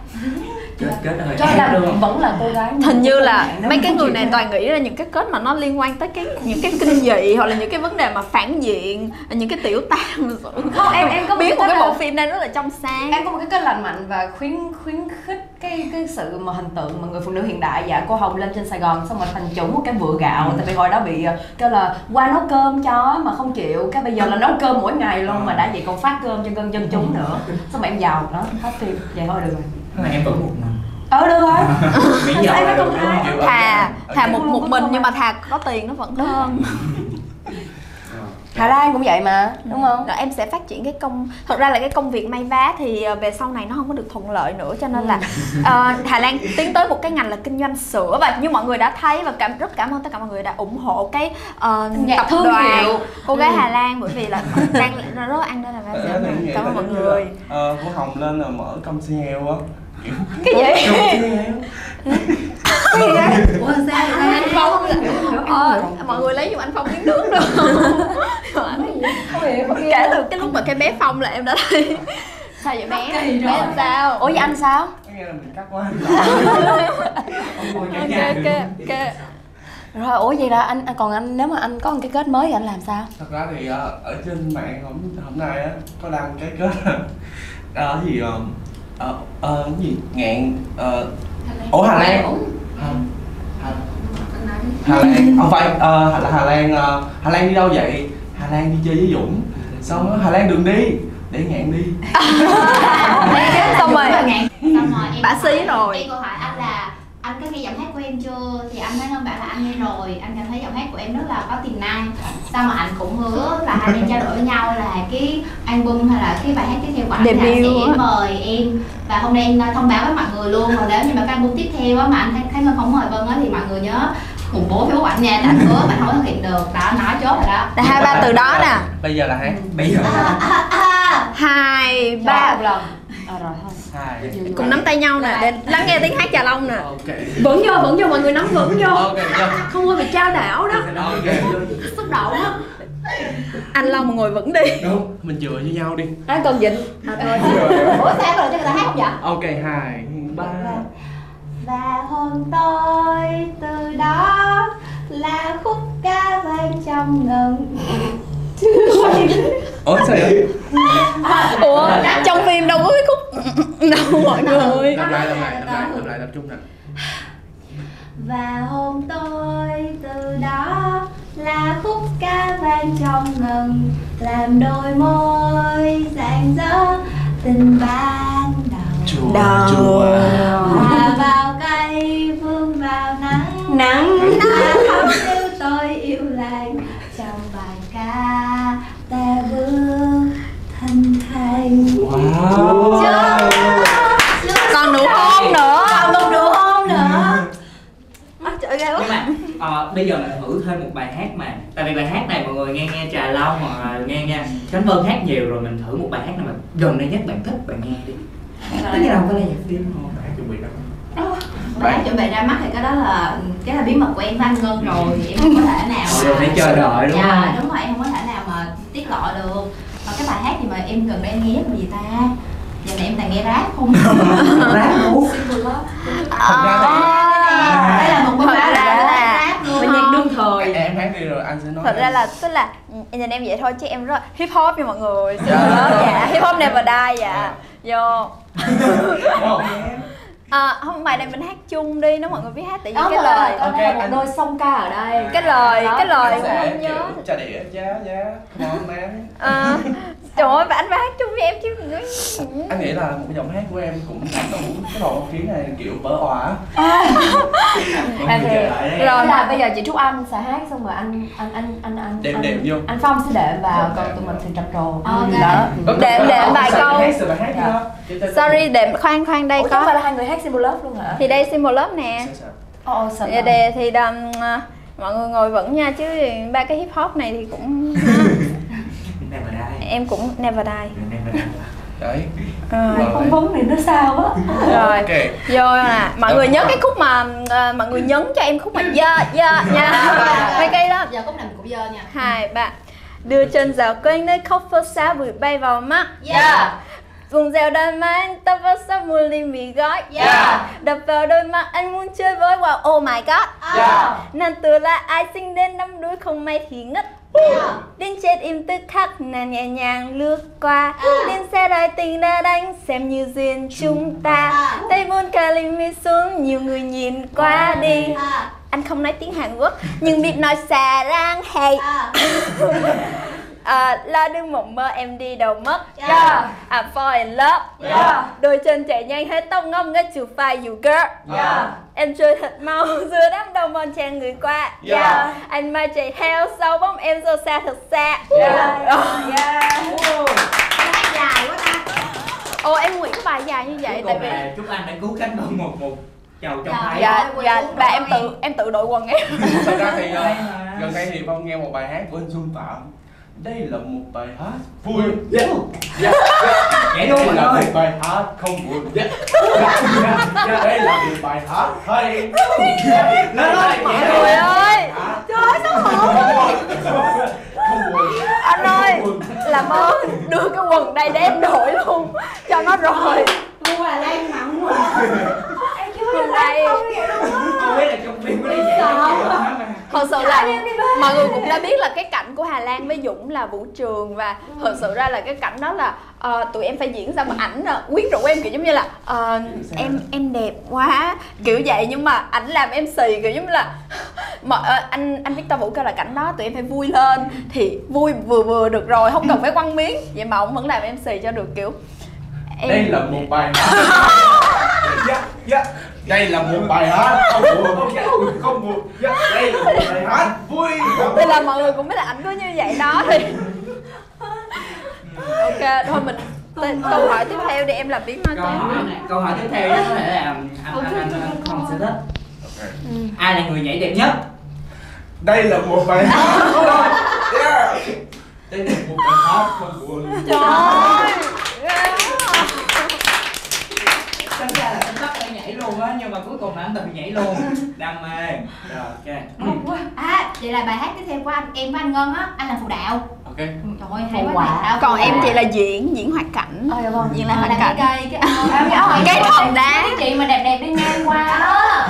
kết kết hơi Cho là luôn vẫn là cô gái Hình như là mấy cái người này toàn nghĩ ra những cái kết mà nó liên quan tới cái những cái kinh dị hoặc là những cái vấn đề mà phản diện những cái tiểu tam. Không, em em có biết một cái bộ phim này rất là trong sáng. Em có một cái kênh lành mạnh và khuyến khuyến khích cái cái sự mà hình tượng mà người phụ nữ hiện đại dạ cô hồng lên trên sài gòn xong rồi thành chủ một cái vựa gạo. Tại vì hồi đó bị ờ, kêu là qua nấu cơm cho mà không chịu. Cái bây giờ là nấu cơm mỗi ngày luôn mà đã vậy còn phát cơm cho dân dân chúng nữa. Xong rồi em giàu đó hết phim. Vậy thôi được rồi Cái này em vẫn một mình. Ờ được rồi. Miễn Em giàu có là được công đúng không thà thà một một mình nhưng mà thà có tiền nó vẫn hơn. Hà lan cũng vậy mà đúng không? Rồi em sẽ phát triển cái công thật ra là cái công việc may vá thì ờ, về sau này nó không có được thuận lợi nữa cho nên là ờ, Hà Lan tiến tới một cái ngành là kinh doanh sữa và như mọi người đã thấy và cảm rất cảm ơn tất cả mọi người đã ủng hộ cái Nhạc tập thương đoàn hiệu. cô gái Ừ. Hà Lan bởi vì là đang rất ăn đây là bao giờ cảm ơn mọi người. Ờ, cô Hồng lên là mở công ty heo á cái gì? Công ty heo ủa sao vậy? Anh Phong ờ, mọi người lấy giùm anh Phong miếng nước được không kể từ cái lúc mà cái bé Phong là em đã thấy sao vậy bé? Bé làm sao? Ủa vậy anh sao? Nghe là mình cắt quá. Ok ok ok. Rồi ủa vậy là anh anh- còn anh nếu mà anh có một cái kết mới thì anh làm sao? Thật ra thì ờ, ở trên mạng hôm, hôm nay á có đăng cái kết. Ờ, cái gì ờ, ờ, ờ, cái gì? Ngạn ờ, ủa Hà Lan. Hà, Lan. Không phải ờ, là Hà Lan ờ, Hà Lan đi đâu vậy? Hà Lan đi chơi với Dũng. Xong Hà Lan đừng đi. Để ngạn đi. Xong rồi. Xong rồi em Bả xí hỏi- rồi. em có hỏi anh là anh có nghe giọng hát của em chưa? Thì anh nói ông bảo là anh nghe rồi. Anh cảm thấy giọng hát của em rất là có tiềm năng. Sao mà anh cũng hứa là hai bên trao đổi với nhau là cái album hay là cái bài hát tiếp theo của anh là Debut sẽ mời em. Và hôm nay em thông báo với mọi người luôn rồi nếu như mà cái album tiếp theo á mà anh thấy, thấy không mời Vân á thì mọi người nhớ khủng bố Facebook anh nha. Tại hứa bạn không có thực hiện được. Đó nói chốt rồi đó. Là hai ba từ đó nè. Bây giờ là hát bây giờ à, à, hai ba một lần. À, rồi thôi. hai cùng nắm tay nhau nè để lắng nghe tiếng hát trà long nè. Ok. Vẫn vô vẫn vô mọi người nắm vững vô. Không có bị trao đảo đó. Ok. Xúc động á. Anh long mà ngồi vững đi. Đúng mình dựa với nhau đi. Anh cần dịnh ủa sao rồi cho người ta hát không vậy? Ok hai ba. Và hôn tôi từ đó là khúc ca vang trong ngần ủa sao vậy? Ủa trong phim đâu có cái khúc đâu mọi người làm lại làm lại làm lại làm lại tập trung nè và hôn tôi từ đó là khúc ca vang trong ngần làm đôi môi rạng rỡ tình ban đầu. Chùa Đầu. chùa. Hòa vào cây vương vào nắng. Nắng. Ta thấu yêu tôi yêu lành mà ờ, bây giờ mình thử thêm một bài hát mà. Tại vì bài hát này mọi người nghe nghe trà long hoặc là nghe nghe khánh vân hát nhiều rồi mình thử một bài hát nào mà gần đây nhất bạn thích bạn nghe đi. Nhiên là không phải là nhạc phim không Bạn chuẩn bị đâu bạn chuẩn bị ra mắt thì cái đó là cái là bí mật của em với anh Ngân rồi em không có thể nào Rồi phải chờ đợi đúng dạ, không? đúng rồi em không có thể nào mà tiết lộ được. Và cái bài hát gì mà em gần đây em nghe nhất là gì ta? Giờ này em toàn nghe rap không? Rap luôn thật ra thì đây là một bài ra là rap luôn Và nhạc đương thời em hát đi rồi anh sẽ nói thật ra là tức là em nhìn em vậy thôi chứ em rất là hip hop nha mọi người. Dạ. dạ. hip hop never die dạ. Vô. Không. à, không bài này mình hát chung đi nếu mọi người biết hát tự nhiên Đó cái mà lời. Ok, là một anh- đôi song ca ở đây. Cái lời Đó, cái lời. Cũng sẽ không nhớ. trà đĩa giá giá man à, trời ơi và anh phải hát chung với em chứ anh nghĩ là một cái giọng hát của em cũng đủ cái bầu không khí này kiểu vỡ òa À, thì Rồi. là bây giờ chị Trúc Anh sẽ hát xong rồi anh anh anh anh anh Đệm anh, đệm vô. anh Phong sẽ đệm vào còn tụi mình thì trầm trồ Ok. đó Đệm- đệm vài câu. Dạ. sorry đệm khoan khoan đây không phải có là hai người hát Symbol Love luôn hả? thì đây symbol lớp nè? Ồ, sợ Dạ đề thì đầm, à, mọi người ngồi vững nha chứ ba cái hip hop này thì cũng em cũng never die. Đấy. Rồi. Rồi. Không vấn thì nó sao á? Rồi. Ok. Vô nè. Mọi người nhớ cái khúc mà à, mọi người nhấn cho em khúc mà dơ dơ nha. Mấy cái đó. Giờ khúc này mình cũng dơ nha. Hai ba. Đưa chân dạo quanh nơi khóc phớt xa bụi bay vào mắt. Yeah vùng dẻo đàn mà anh ta vớt sắc mua ly mì gói. Yeah. đập vào đôi mắt anh muốn chơi với wow oh my god. Yeah nàng từ là ai sinh đến năm đuôi không may thì ngất Đến chết im tức khắc nàng nhẹ nhàng lướt qua. Đến xe đài tình đã đánh xem như duyên chúng ta. Tay buôn cà ly mi xuống nhiều người nhìn qua đi. À Anh không nói tiếng Hàn Quốc nhưng biết nói xà rang hay à à, Lo đừng mộng mơ em đi đâu mất? Yeah. I'm fall in love. Yeah. Đôi chân chạy nhanh hết tóc ngông ngất chiều phai you girl. Yeah. Em chơi thật mau giữa đám đông bon chen người qua. Yeah. Anh mai chạy theo sau bóng em rồi xa thật xa. Yeah. hát dài quá ta Ồ em nguyện cái bài dài như vậy tại vì Trúc Anh đã cứu cánh bằng một một. Chầu trong Dạ. hai. Dạ dạ và em tự em tự đội quần em. Thật ra thì ờ, gần đây thì phong nghe một bài hát của anh Xuân Phạm đây là một bài hát vui. Dạ. Dạ. Nhảy luôn đây là người một bài hát không buồn đây là một bài hát hay. Lên lên Trời ơi. Trời hổ không buồn Anh ơi Làm ơn đưa cái quần đây để em đổi luôn. Cho nó rồi. Ngu là lan mặn quá Đó mà Thật sự là mọi người cũng đã biết là cái cảnh của Hà Lan với Dũng là vũ trường và thật sự ra là cái cảnh đó là ờ, tụi em phải diễn ra mà ảnh ờ, quyến rũ em kiểu giống như là ờ, em em đẹp quá kiểu vậy. Nhưng mà ảnh làm em xì kiểu giống như là mà, ờ, anh anh Victor Vũ kêu là cảnh đó tụi em phải vui lên thì vui vừa vừa được rồi không cần phải quăng miếng. Vậy mà ông vẫn làm em xì cho được kiểu em đây là một bài dạ dạ đây là một bài hát. Không buồn không buồn dạ đây là một bài hát vui Thì là mọi người cũng biết là ảnh có như vậy đó. Thì Ok, thôi mình câu hỏi tiếp theo đi em làm biến nói câu hỏi này câu hỏi tiếp theo có thể là anh anh anh, không sẽ thích. Ai là người nhảy đẹp nhất? Đây là một bài hát. Yeah. đây là một bài hát không buồn. Trời ơi Nhảy luôn á nhưng mà cuối cùng là anh tự nhảy luôn. Đam mê. Rồi ok. À vậy là bài hát tiếp theo của anh em với anh ngân á anh là phụ đạo. Ok. Trời ơi hay quá quả. đạo. Còn em chỉ là diễn, diễn hoạt cảnh. Ờ, dạ vâng. Diễn là là hoạt cái cảnh. cây cái ờ, Cái hòn đá. Cái chị mà đẹp đẹp đi ngang qua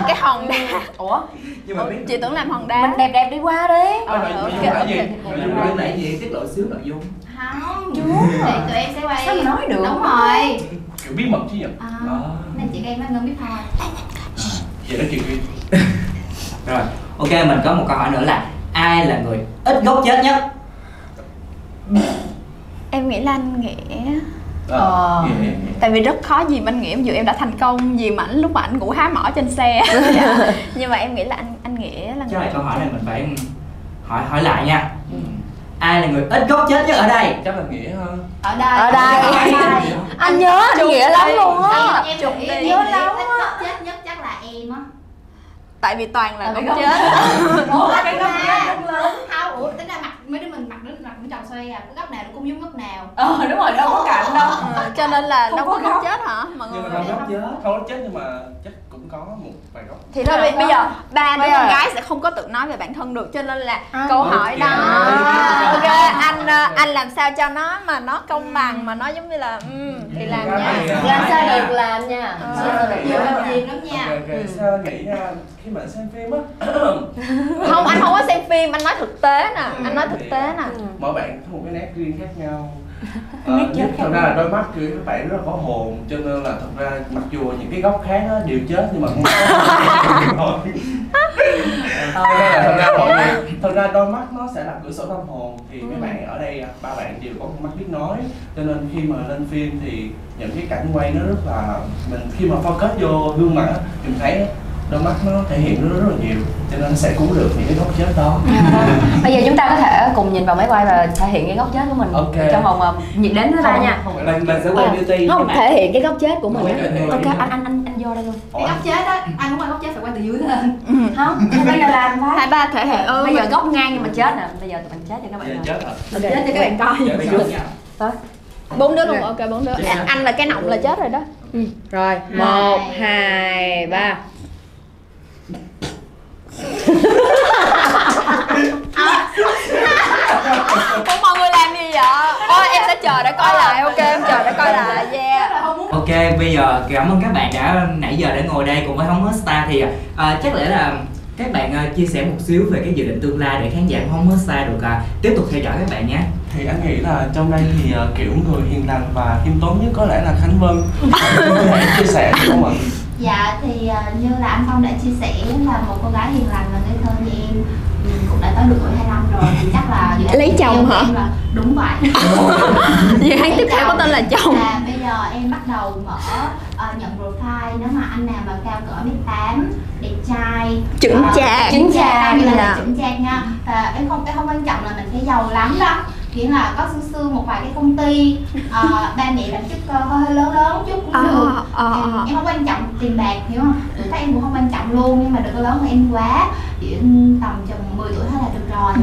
Cái hòn đá. Ủa? nhưng mà biết Chị tưởng làm hòn đá. Mình đẹp đẹp đi qua đi. Ờ, Ờ, nội ok, dung là ok. gì? nội dung là gì tiết lộ xíu nội dung. Không Chú. thì tụi em sẽ quay Sao mà nói được? đúng rồi kiểu bí mật chứ nhỉ? À, Đó. nên chị em anh ngân biết thôi. Vậy đó chuyện gì rồi. Ok mình có một câu hỏi nữa là ai là người ít gốc chết nhất? Em nghĩ là anh Nghĩa. Ờ. Vậy. Tại vì rất khó gì anh Nghĩa. Dù em đã thành công gì mà ảnh lúc mà ảnh ngủ há mỏ trên xe. Dạ. Nhưng mà em nghĩ là anh anh Nghĩa là chứ lại người câu hỏi này mình phải hỏi hỏi lại nha ai là người ít gốc chết nhất ở đây? Chắc là nghĩa ha ở đây. Ở đây. Anh nhớ anh nghĩa đi. lắm luôn á. Em em Nhớ lắm ít á. gốc chết nhất chắc là em á. Tại vì toàn là gốc chết. ủa cái góc chết rất lớn. không ủa tính ra mặt mấy đứa mình mặt đứa mặt cũng tròn xoay à. Cái góc nào nó cũng giống góc nào. Ờ đúng rồi, đâu có cạnh đâu. Ờ, Cho nên là Không đâu có gốc góc. chết hả mọi nhưng người mà không góc chết không góc chết nhưng mà cũng có một vài góc. Thì thôi Đâu bây, bây có. giờ ba đứa con gái sẽ không có tự nói về bản thân được cho nên là À, câu hỏi đó. À. ok anh ờ, anh làm sao cho nó mà nó công bằng mà nó giống như là um, thì làm nha. Làm sao được làm nha. Ờ. nhiều làm gì lắm nha. Sao nghĩ nha khi mà xem phim á? Không anh không có xem phim anh nói nói thực tế nè anh nói thực tế nè. Mỗi bạn có một cái nét riêng khác nhau Ờ, nhưng thật ra là đôi mắt của các bạn rất là có hồn cho nên là thật ra mặc dù những cái góc khác á, đều chết nhưng mà không có thôi. Cho nên là thật ra mọi người thật ra đôi mắt nó sẽ là cửa sổ tâm hồn. Thì mấy bạn ở đây ba bạn đều có mắt biết nói. Cho nên khi mà lên phim thì những cái cảnh quay nó rất là mình khi mà focus vô gương mặt mình thấy đôi mắt nó thể hiện rất, rất là nhiều cho nên nó sẽ cứu được những cái góc chết đó. Bây giờ chúng ta có thể cùng nhìn vào máy quay và thể hiện cái góc chết của mình Ok. trong vòng uh, nhiệt đến thứ ba nha. Mình mình sẽ quay beauty không mà- thể hiện cái góc chết của mình ok anh anh anh anh vô đây luôn. Cái góc chết á ai muốn quay góc chết phải quay từ dưới lên. Không bây giờ làm hai phải ba thể hiện. Ừ. Bây giờ góc ngang nhưng mà chết nè. Bây giờ tụi mình chết cho các bạn chết rồi. Chết cho các bạn coi. Dạ, bốn đứa luôn. Ok. Bốn đứa. Anh, anh là cái nọng là chết rồi đó. Rồi một hai ba Ủa mọi người làm gì vậy? Ôi em sẽ chờ để coi lại, ok em chờ để coi lại, yeah. Ok, bây giờ cảm ơn các bạn đã nãy giờ đã ngồi đây cùng với Hóng Hết Star thì à, chắc lẽ là các bạn à, chia sẻ một xíu về cái dự định tương lai để khán giả của Hóng Hết Star được à, tiếp tục theo dõi các bạn nhé. thì anh nghĩ là trong đây thì ờ, kiểu người hiền lành và khiêm tốn nhất có lẽ là khánh vân. Có thể chia sẻ được không ạ Dạ thì ờ, như là anh Phong đã chia sẻ là một cô gái hiền lành và ngây thơ như em ừ, cũng đã tới được tuổi 25 rồi. Thì chắc là dự án Lấy chồng hả? là đúng vậy. Dự án tiếp theo có tên là chồng. là bây giờ em bắt đầu mở ờ, nhận profile nếu mà anh nào mà cao cỡ mét tám đẹp trai. Chững ờ, chạc. chững chạc là chạc. chững chạc nha. Và em không em không quan trọng là mình phải giàu lắm đâu chỉ là có xương xương một vài cái công ty. Ờ, ba mẹ làm chức ờ, hơi lớn lớn chút cũng được ờ, em, ờ. em không quan trọng tiền bạc hiểu không? Tuổi tác em cũng không quan trọng luôn nhưng mà đừng có lớn hơn em quá. Chỉ tầm chừng 10 tuổi thôi là được rồi.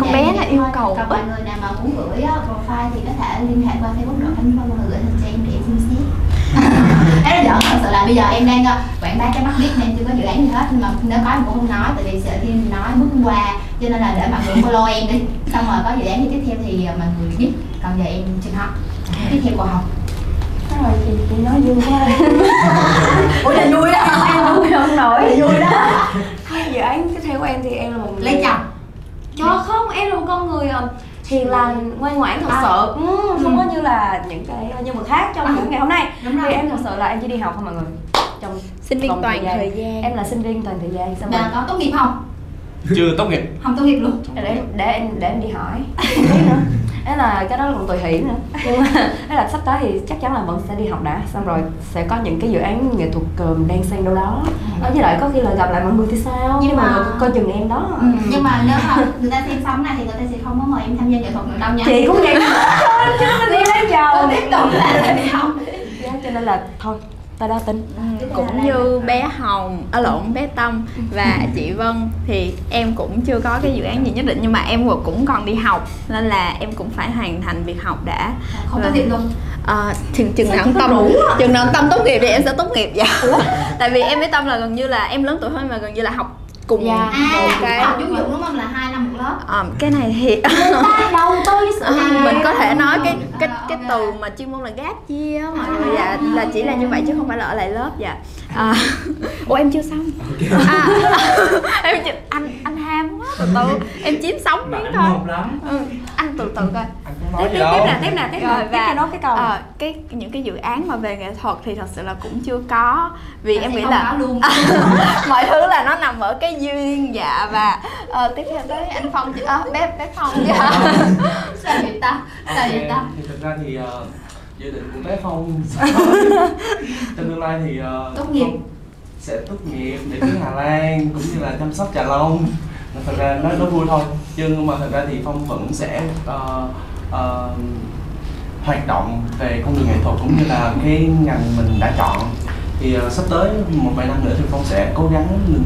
Con Dạ, bé là thôi. yêu cầu còn mọi người nào mà muốn gửi á, profile thì có thể liên hệ qua facebook đội vân và gửi hình cho em để em xem xét. Là giỡn thật sự là bây giờ em đang ờ, quảng bá cái mắt biết nên em chưa có dự án gì hết. Nhưng mà nếu có em cũng không nói tại vì sợ khi em nói bước qua cho nên là để mọi người follow em đi. Xong rồi có dự án gì tiếp theo thì ờ, mọi người biết. Còn giờ em trình học tiếp theo của học rồi chị, chị nói vui quá. Ủa là vui đó. Em không không nổi. Vui đó. Hai dự án tiếp theo của em thì em là một người lấy chồng. Trời không, em là một con người ờ, hiền lành, ngoan ngoãn thật À. sự. Ừ, Không có như là những cái nhân vật khác trong À. buổi ngày hôm nay. Đúng rồi. Thì em thật sự là em chỉ đi học thôi mọi người. Trong Sinh viên toàn thời gian. Em là sinh viên toàn thời gian xong rồi Và có tốt nghiệp không? chưa tốt nghiệp. Không tốt nghiệp luôn. Để, để, để em để em đi hỏi Không Đấy là cái đó là còn tùy hỷ nữa. Nhưng mà đấy là sắp tới thì chắc chắn là vẫn sẽ đi học đã. Xong rồi sẽ có những cái dự án nghệ thuật ờ, đang xen đâu đó. Đó, Với lại có khi là gặp lại mọi người thì sao? Nhưng Nhưng mà coi chừng em đó. Ừ, nhưng mà nếu mà người ta xem xong này thì người ta sẽ không có mời em tham gia nghệ thuật nữa đâu nha. Chị cũng vậy. Thôi chứ đi lấy Tôi tiếp tục là đi học Dạ, cho nên là thôi ta đã tính cũng như bé Hồng, ở lộn. bé Tâm và chị Vân. Thì em cũng chưa có cái dự án gì nhất định nhưng mà em cũng còn đi học nên là em cũng phải hoàn thành việc học đã. Không tốt nghiệp luôn. À, chừng chừng nào tâm chừng nào tâm tốt nghiệp thì em sẽ tốt nghiệp dạ. Tại vì em với Tâm là gần như là em lớn tuổi hơn mà gần như là học cùng Dạ. À, một cái dục đúng không? Là 2 năm một lớp. Ờ, cái này thì đầu tư sự À, mình có thể nói cái cái À, cái ok. từ mà chuyên môn là gap year á mọi người. Dạ là chỉ là như vậy chứ không phải là ở lại lớp dạ. À, ủa em chưa xong. À, em chưa, anh anh ham quá từ từ em chiếm sống miếng thôi. ừ, anh từ từ coi. Anh cũng nói Tiếp tiếp tiếp nè, tiếp nè, tiếp rồi và cho nó cái câu. ờ, cái những cái dự án mà về nghệ thuật thì thật sự là cũng chưa có vì em nghĩ là luôn. Mọi thứ là nó nằm ở cái duyên dạ và ờ, tiếp theo tới anh phong chứ. À, bé bé phong chứ. Sao vậy ta? Sao vậy ta? thì thực ra thì ờ, dự định của bé phong trong tương lai thì ờ, Tốt nghiệp. Sẽ tốt nghiệp để đến Hà Lan cũng như là chăm sóc trà long. Mà thật ra nó nó vui thôi nhưng mà thật ra thì phong vẫn sẽ ờ, ờ, hoạt động về con đường nghệ thuật cũng như là cái ngành mình đã chọn. Thì ờ, sắp tới một vài năm nữa thì phong sẽ cố gắng mình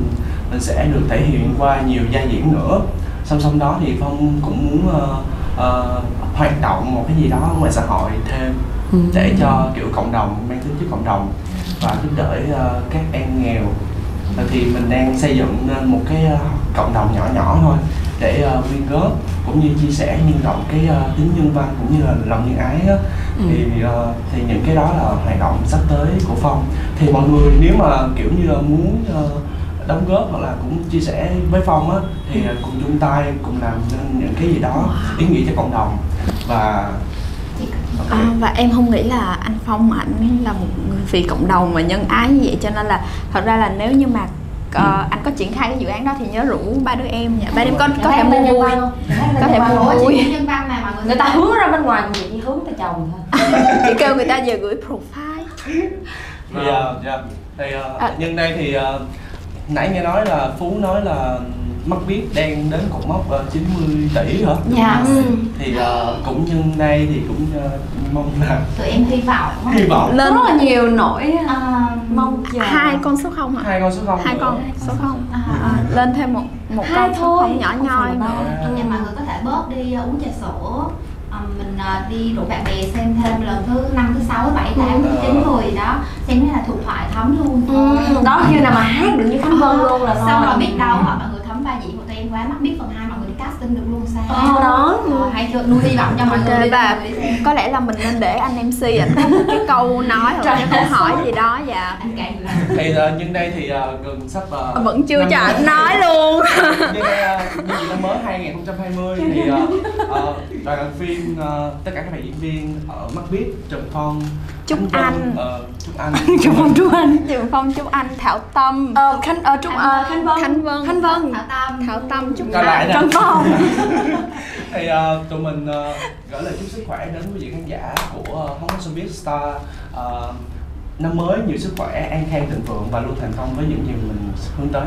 mình sẽ được thể hiện qua nhiều vai diễn nữa. Song song đó thì phong cũng muốn ờ, ờ, hoạt động một cái gì đó ngoài xã hội thêm để cho kiểu cộng đồng mang tính chất cộng đồng và giúp đỡ ờ, các em nghèo. Thì mình đang xây dựng nên một cái ờ, cộng đồng nhỏ nhỏ thôi để quyên góp cũng như chia sẻ nhân rộng cái ờ, tính nhân văn cũng như là lòng nhân ái á. Thì ờ, thì những cái đó là hoạt động sắp tới của phong. Thì mọi người nếu mà kiểu như là muốn ờ, đóng góp hoặc là cũng chia sẻ với phong á thì uh, cùng chung tay cùng làm nên những cái gì đó ý nghĩa cho cộng đồng. Và À, và em không nghĩ là anh Phong ảnh là một người vì cộng đồng mà nhân ái như vậy cho nên là thật ra là nếu như mà uh, anh có triển khai cái dự án đó thì nhớ rủ ba đứa em nha ba đứa em có có thể mua vui. có thể mua vui. chị nhân văn mà mọi người người ta hướng ra bên ngoài còn gì chỉ hướng tới chồng thôi. Chỉ kêu người ta về gửi profile. Thì uh, dạ. Thì uh, À. nhân đây thì uh, nãy nghe nói là phú nói là mắt biết đang đến cột mốc uh, 90 tỷ hả? Dạ. Thì uh, cũng nhân đây thì cũng uh, mong là tụi em hy vọng hy vọng. Lên rất là nhiều nỗi à, mong chờ. hai con số không ạ? Hai con số không. Hai con số không. À. à, lên thêm một một Hai con số thôi, không nhỏ nhoi nữa nhưng mọi người có thể bớt đi uh, uống trà sữa. Ờ, mình uh, đi rủ bạn bè xem thêm lần thứ năm thứ sáu thứ bảy tám thứ chín mười đó. Xem thế là thuộc thoại thấm luôn. Thôi đó khi nào mà hát được như khánh vân luôn là xong rồi. biết đâu họ mọi người thấm ba diễn của tụi em quá mắt biết phần hai mọi người đi casting được luôn sao Ờ, đó. Ờ, hay chưa nuôi hy vọng cho mọi người Ok đi, và mọi người xem. có lẽ là mình nên để anh MC ảnh có một cái câu nói hoặc là cái câu hỏi gì đó dạ thì uh, nhân đây thì uh, gần sắp uh, vẫn chưa năm cho mới. anh nói luôn nhân đây uh, năm mới 2020 thì uh, uh, đoàn phim uh, tất cả các bạn diễn viên ở mắt biết trần phong Trúc Khánh Anh. ờ, trúc anh. Trúc Phong Trúc Anh. Trường Phong Trúc Anh. Thảo Tâm. Ờ khánh ờ trúc ờ khánh vân. Khánh Vân. Khánh vân. Thảo tâm. Thảo Tâm Trúc Anh. trần phong. Thì uh, tụi mình uh, gửi lời chúc sức khỏe đến quý vị khán giả của uh, Hóng Showbiz Star. Uh, năm mới nhiều sức khỏe an khang thịnh vượng và luôn thành công với những gì mình hướng tới.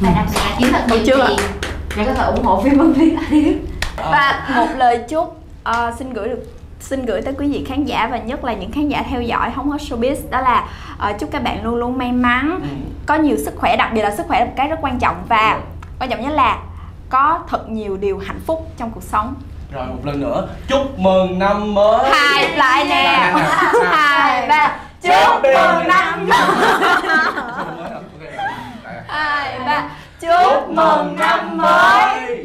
Và đặc biệt là chiến thật Được nhiều chưa? tiền để có thể ủng hộ phim Văn Viết và một lời chúc ờ, xin gửi được xin gửi tới quý vị khán giả và nhất là những khán giả theo dõi hóng hot showbiz. Đó là ờ, chúc các bạn luôn luôn may mắn Ừ. có nhiều sức khỏe đặc biệt là sức khỏe là một cái rất quan trọng và quan trọng nhất là có thật nhiều điều hạnh phúc trong cuộc sống. Rồi một lần nữa chúc mừng năm mới. Hai lại nè. Hai ba. Chúc mừng năm mới. hai ba. chúc mừng năm mới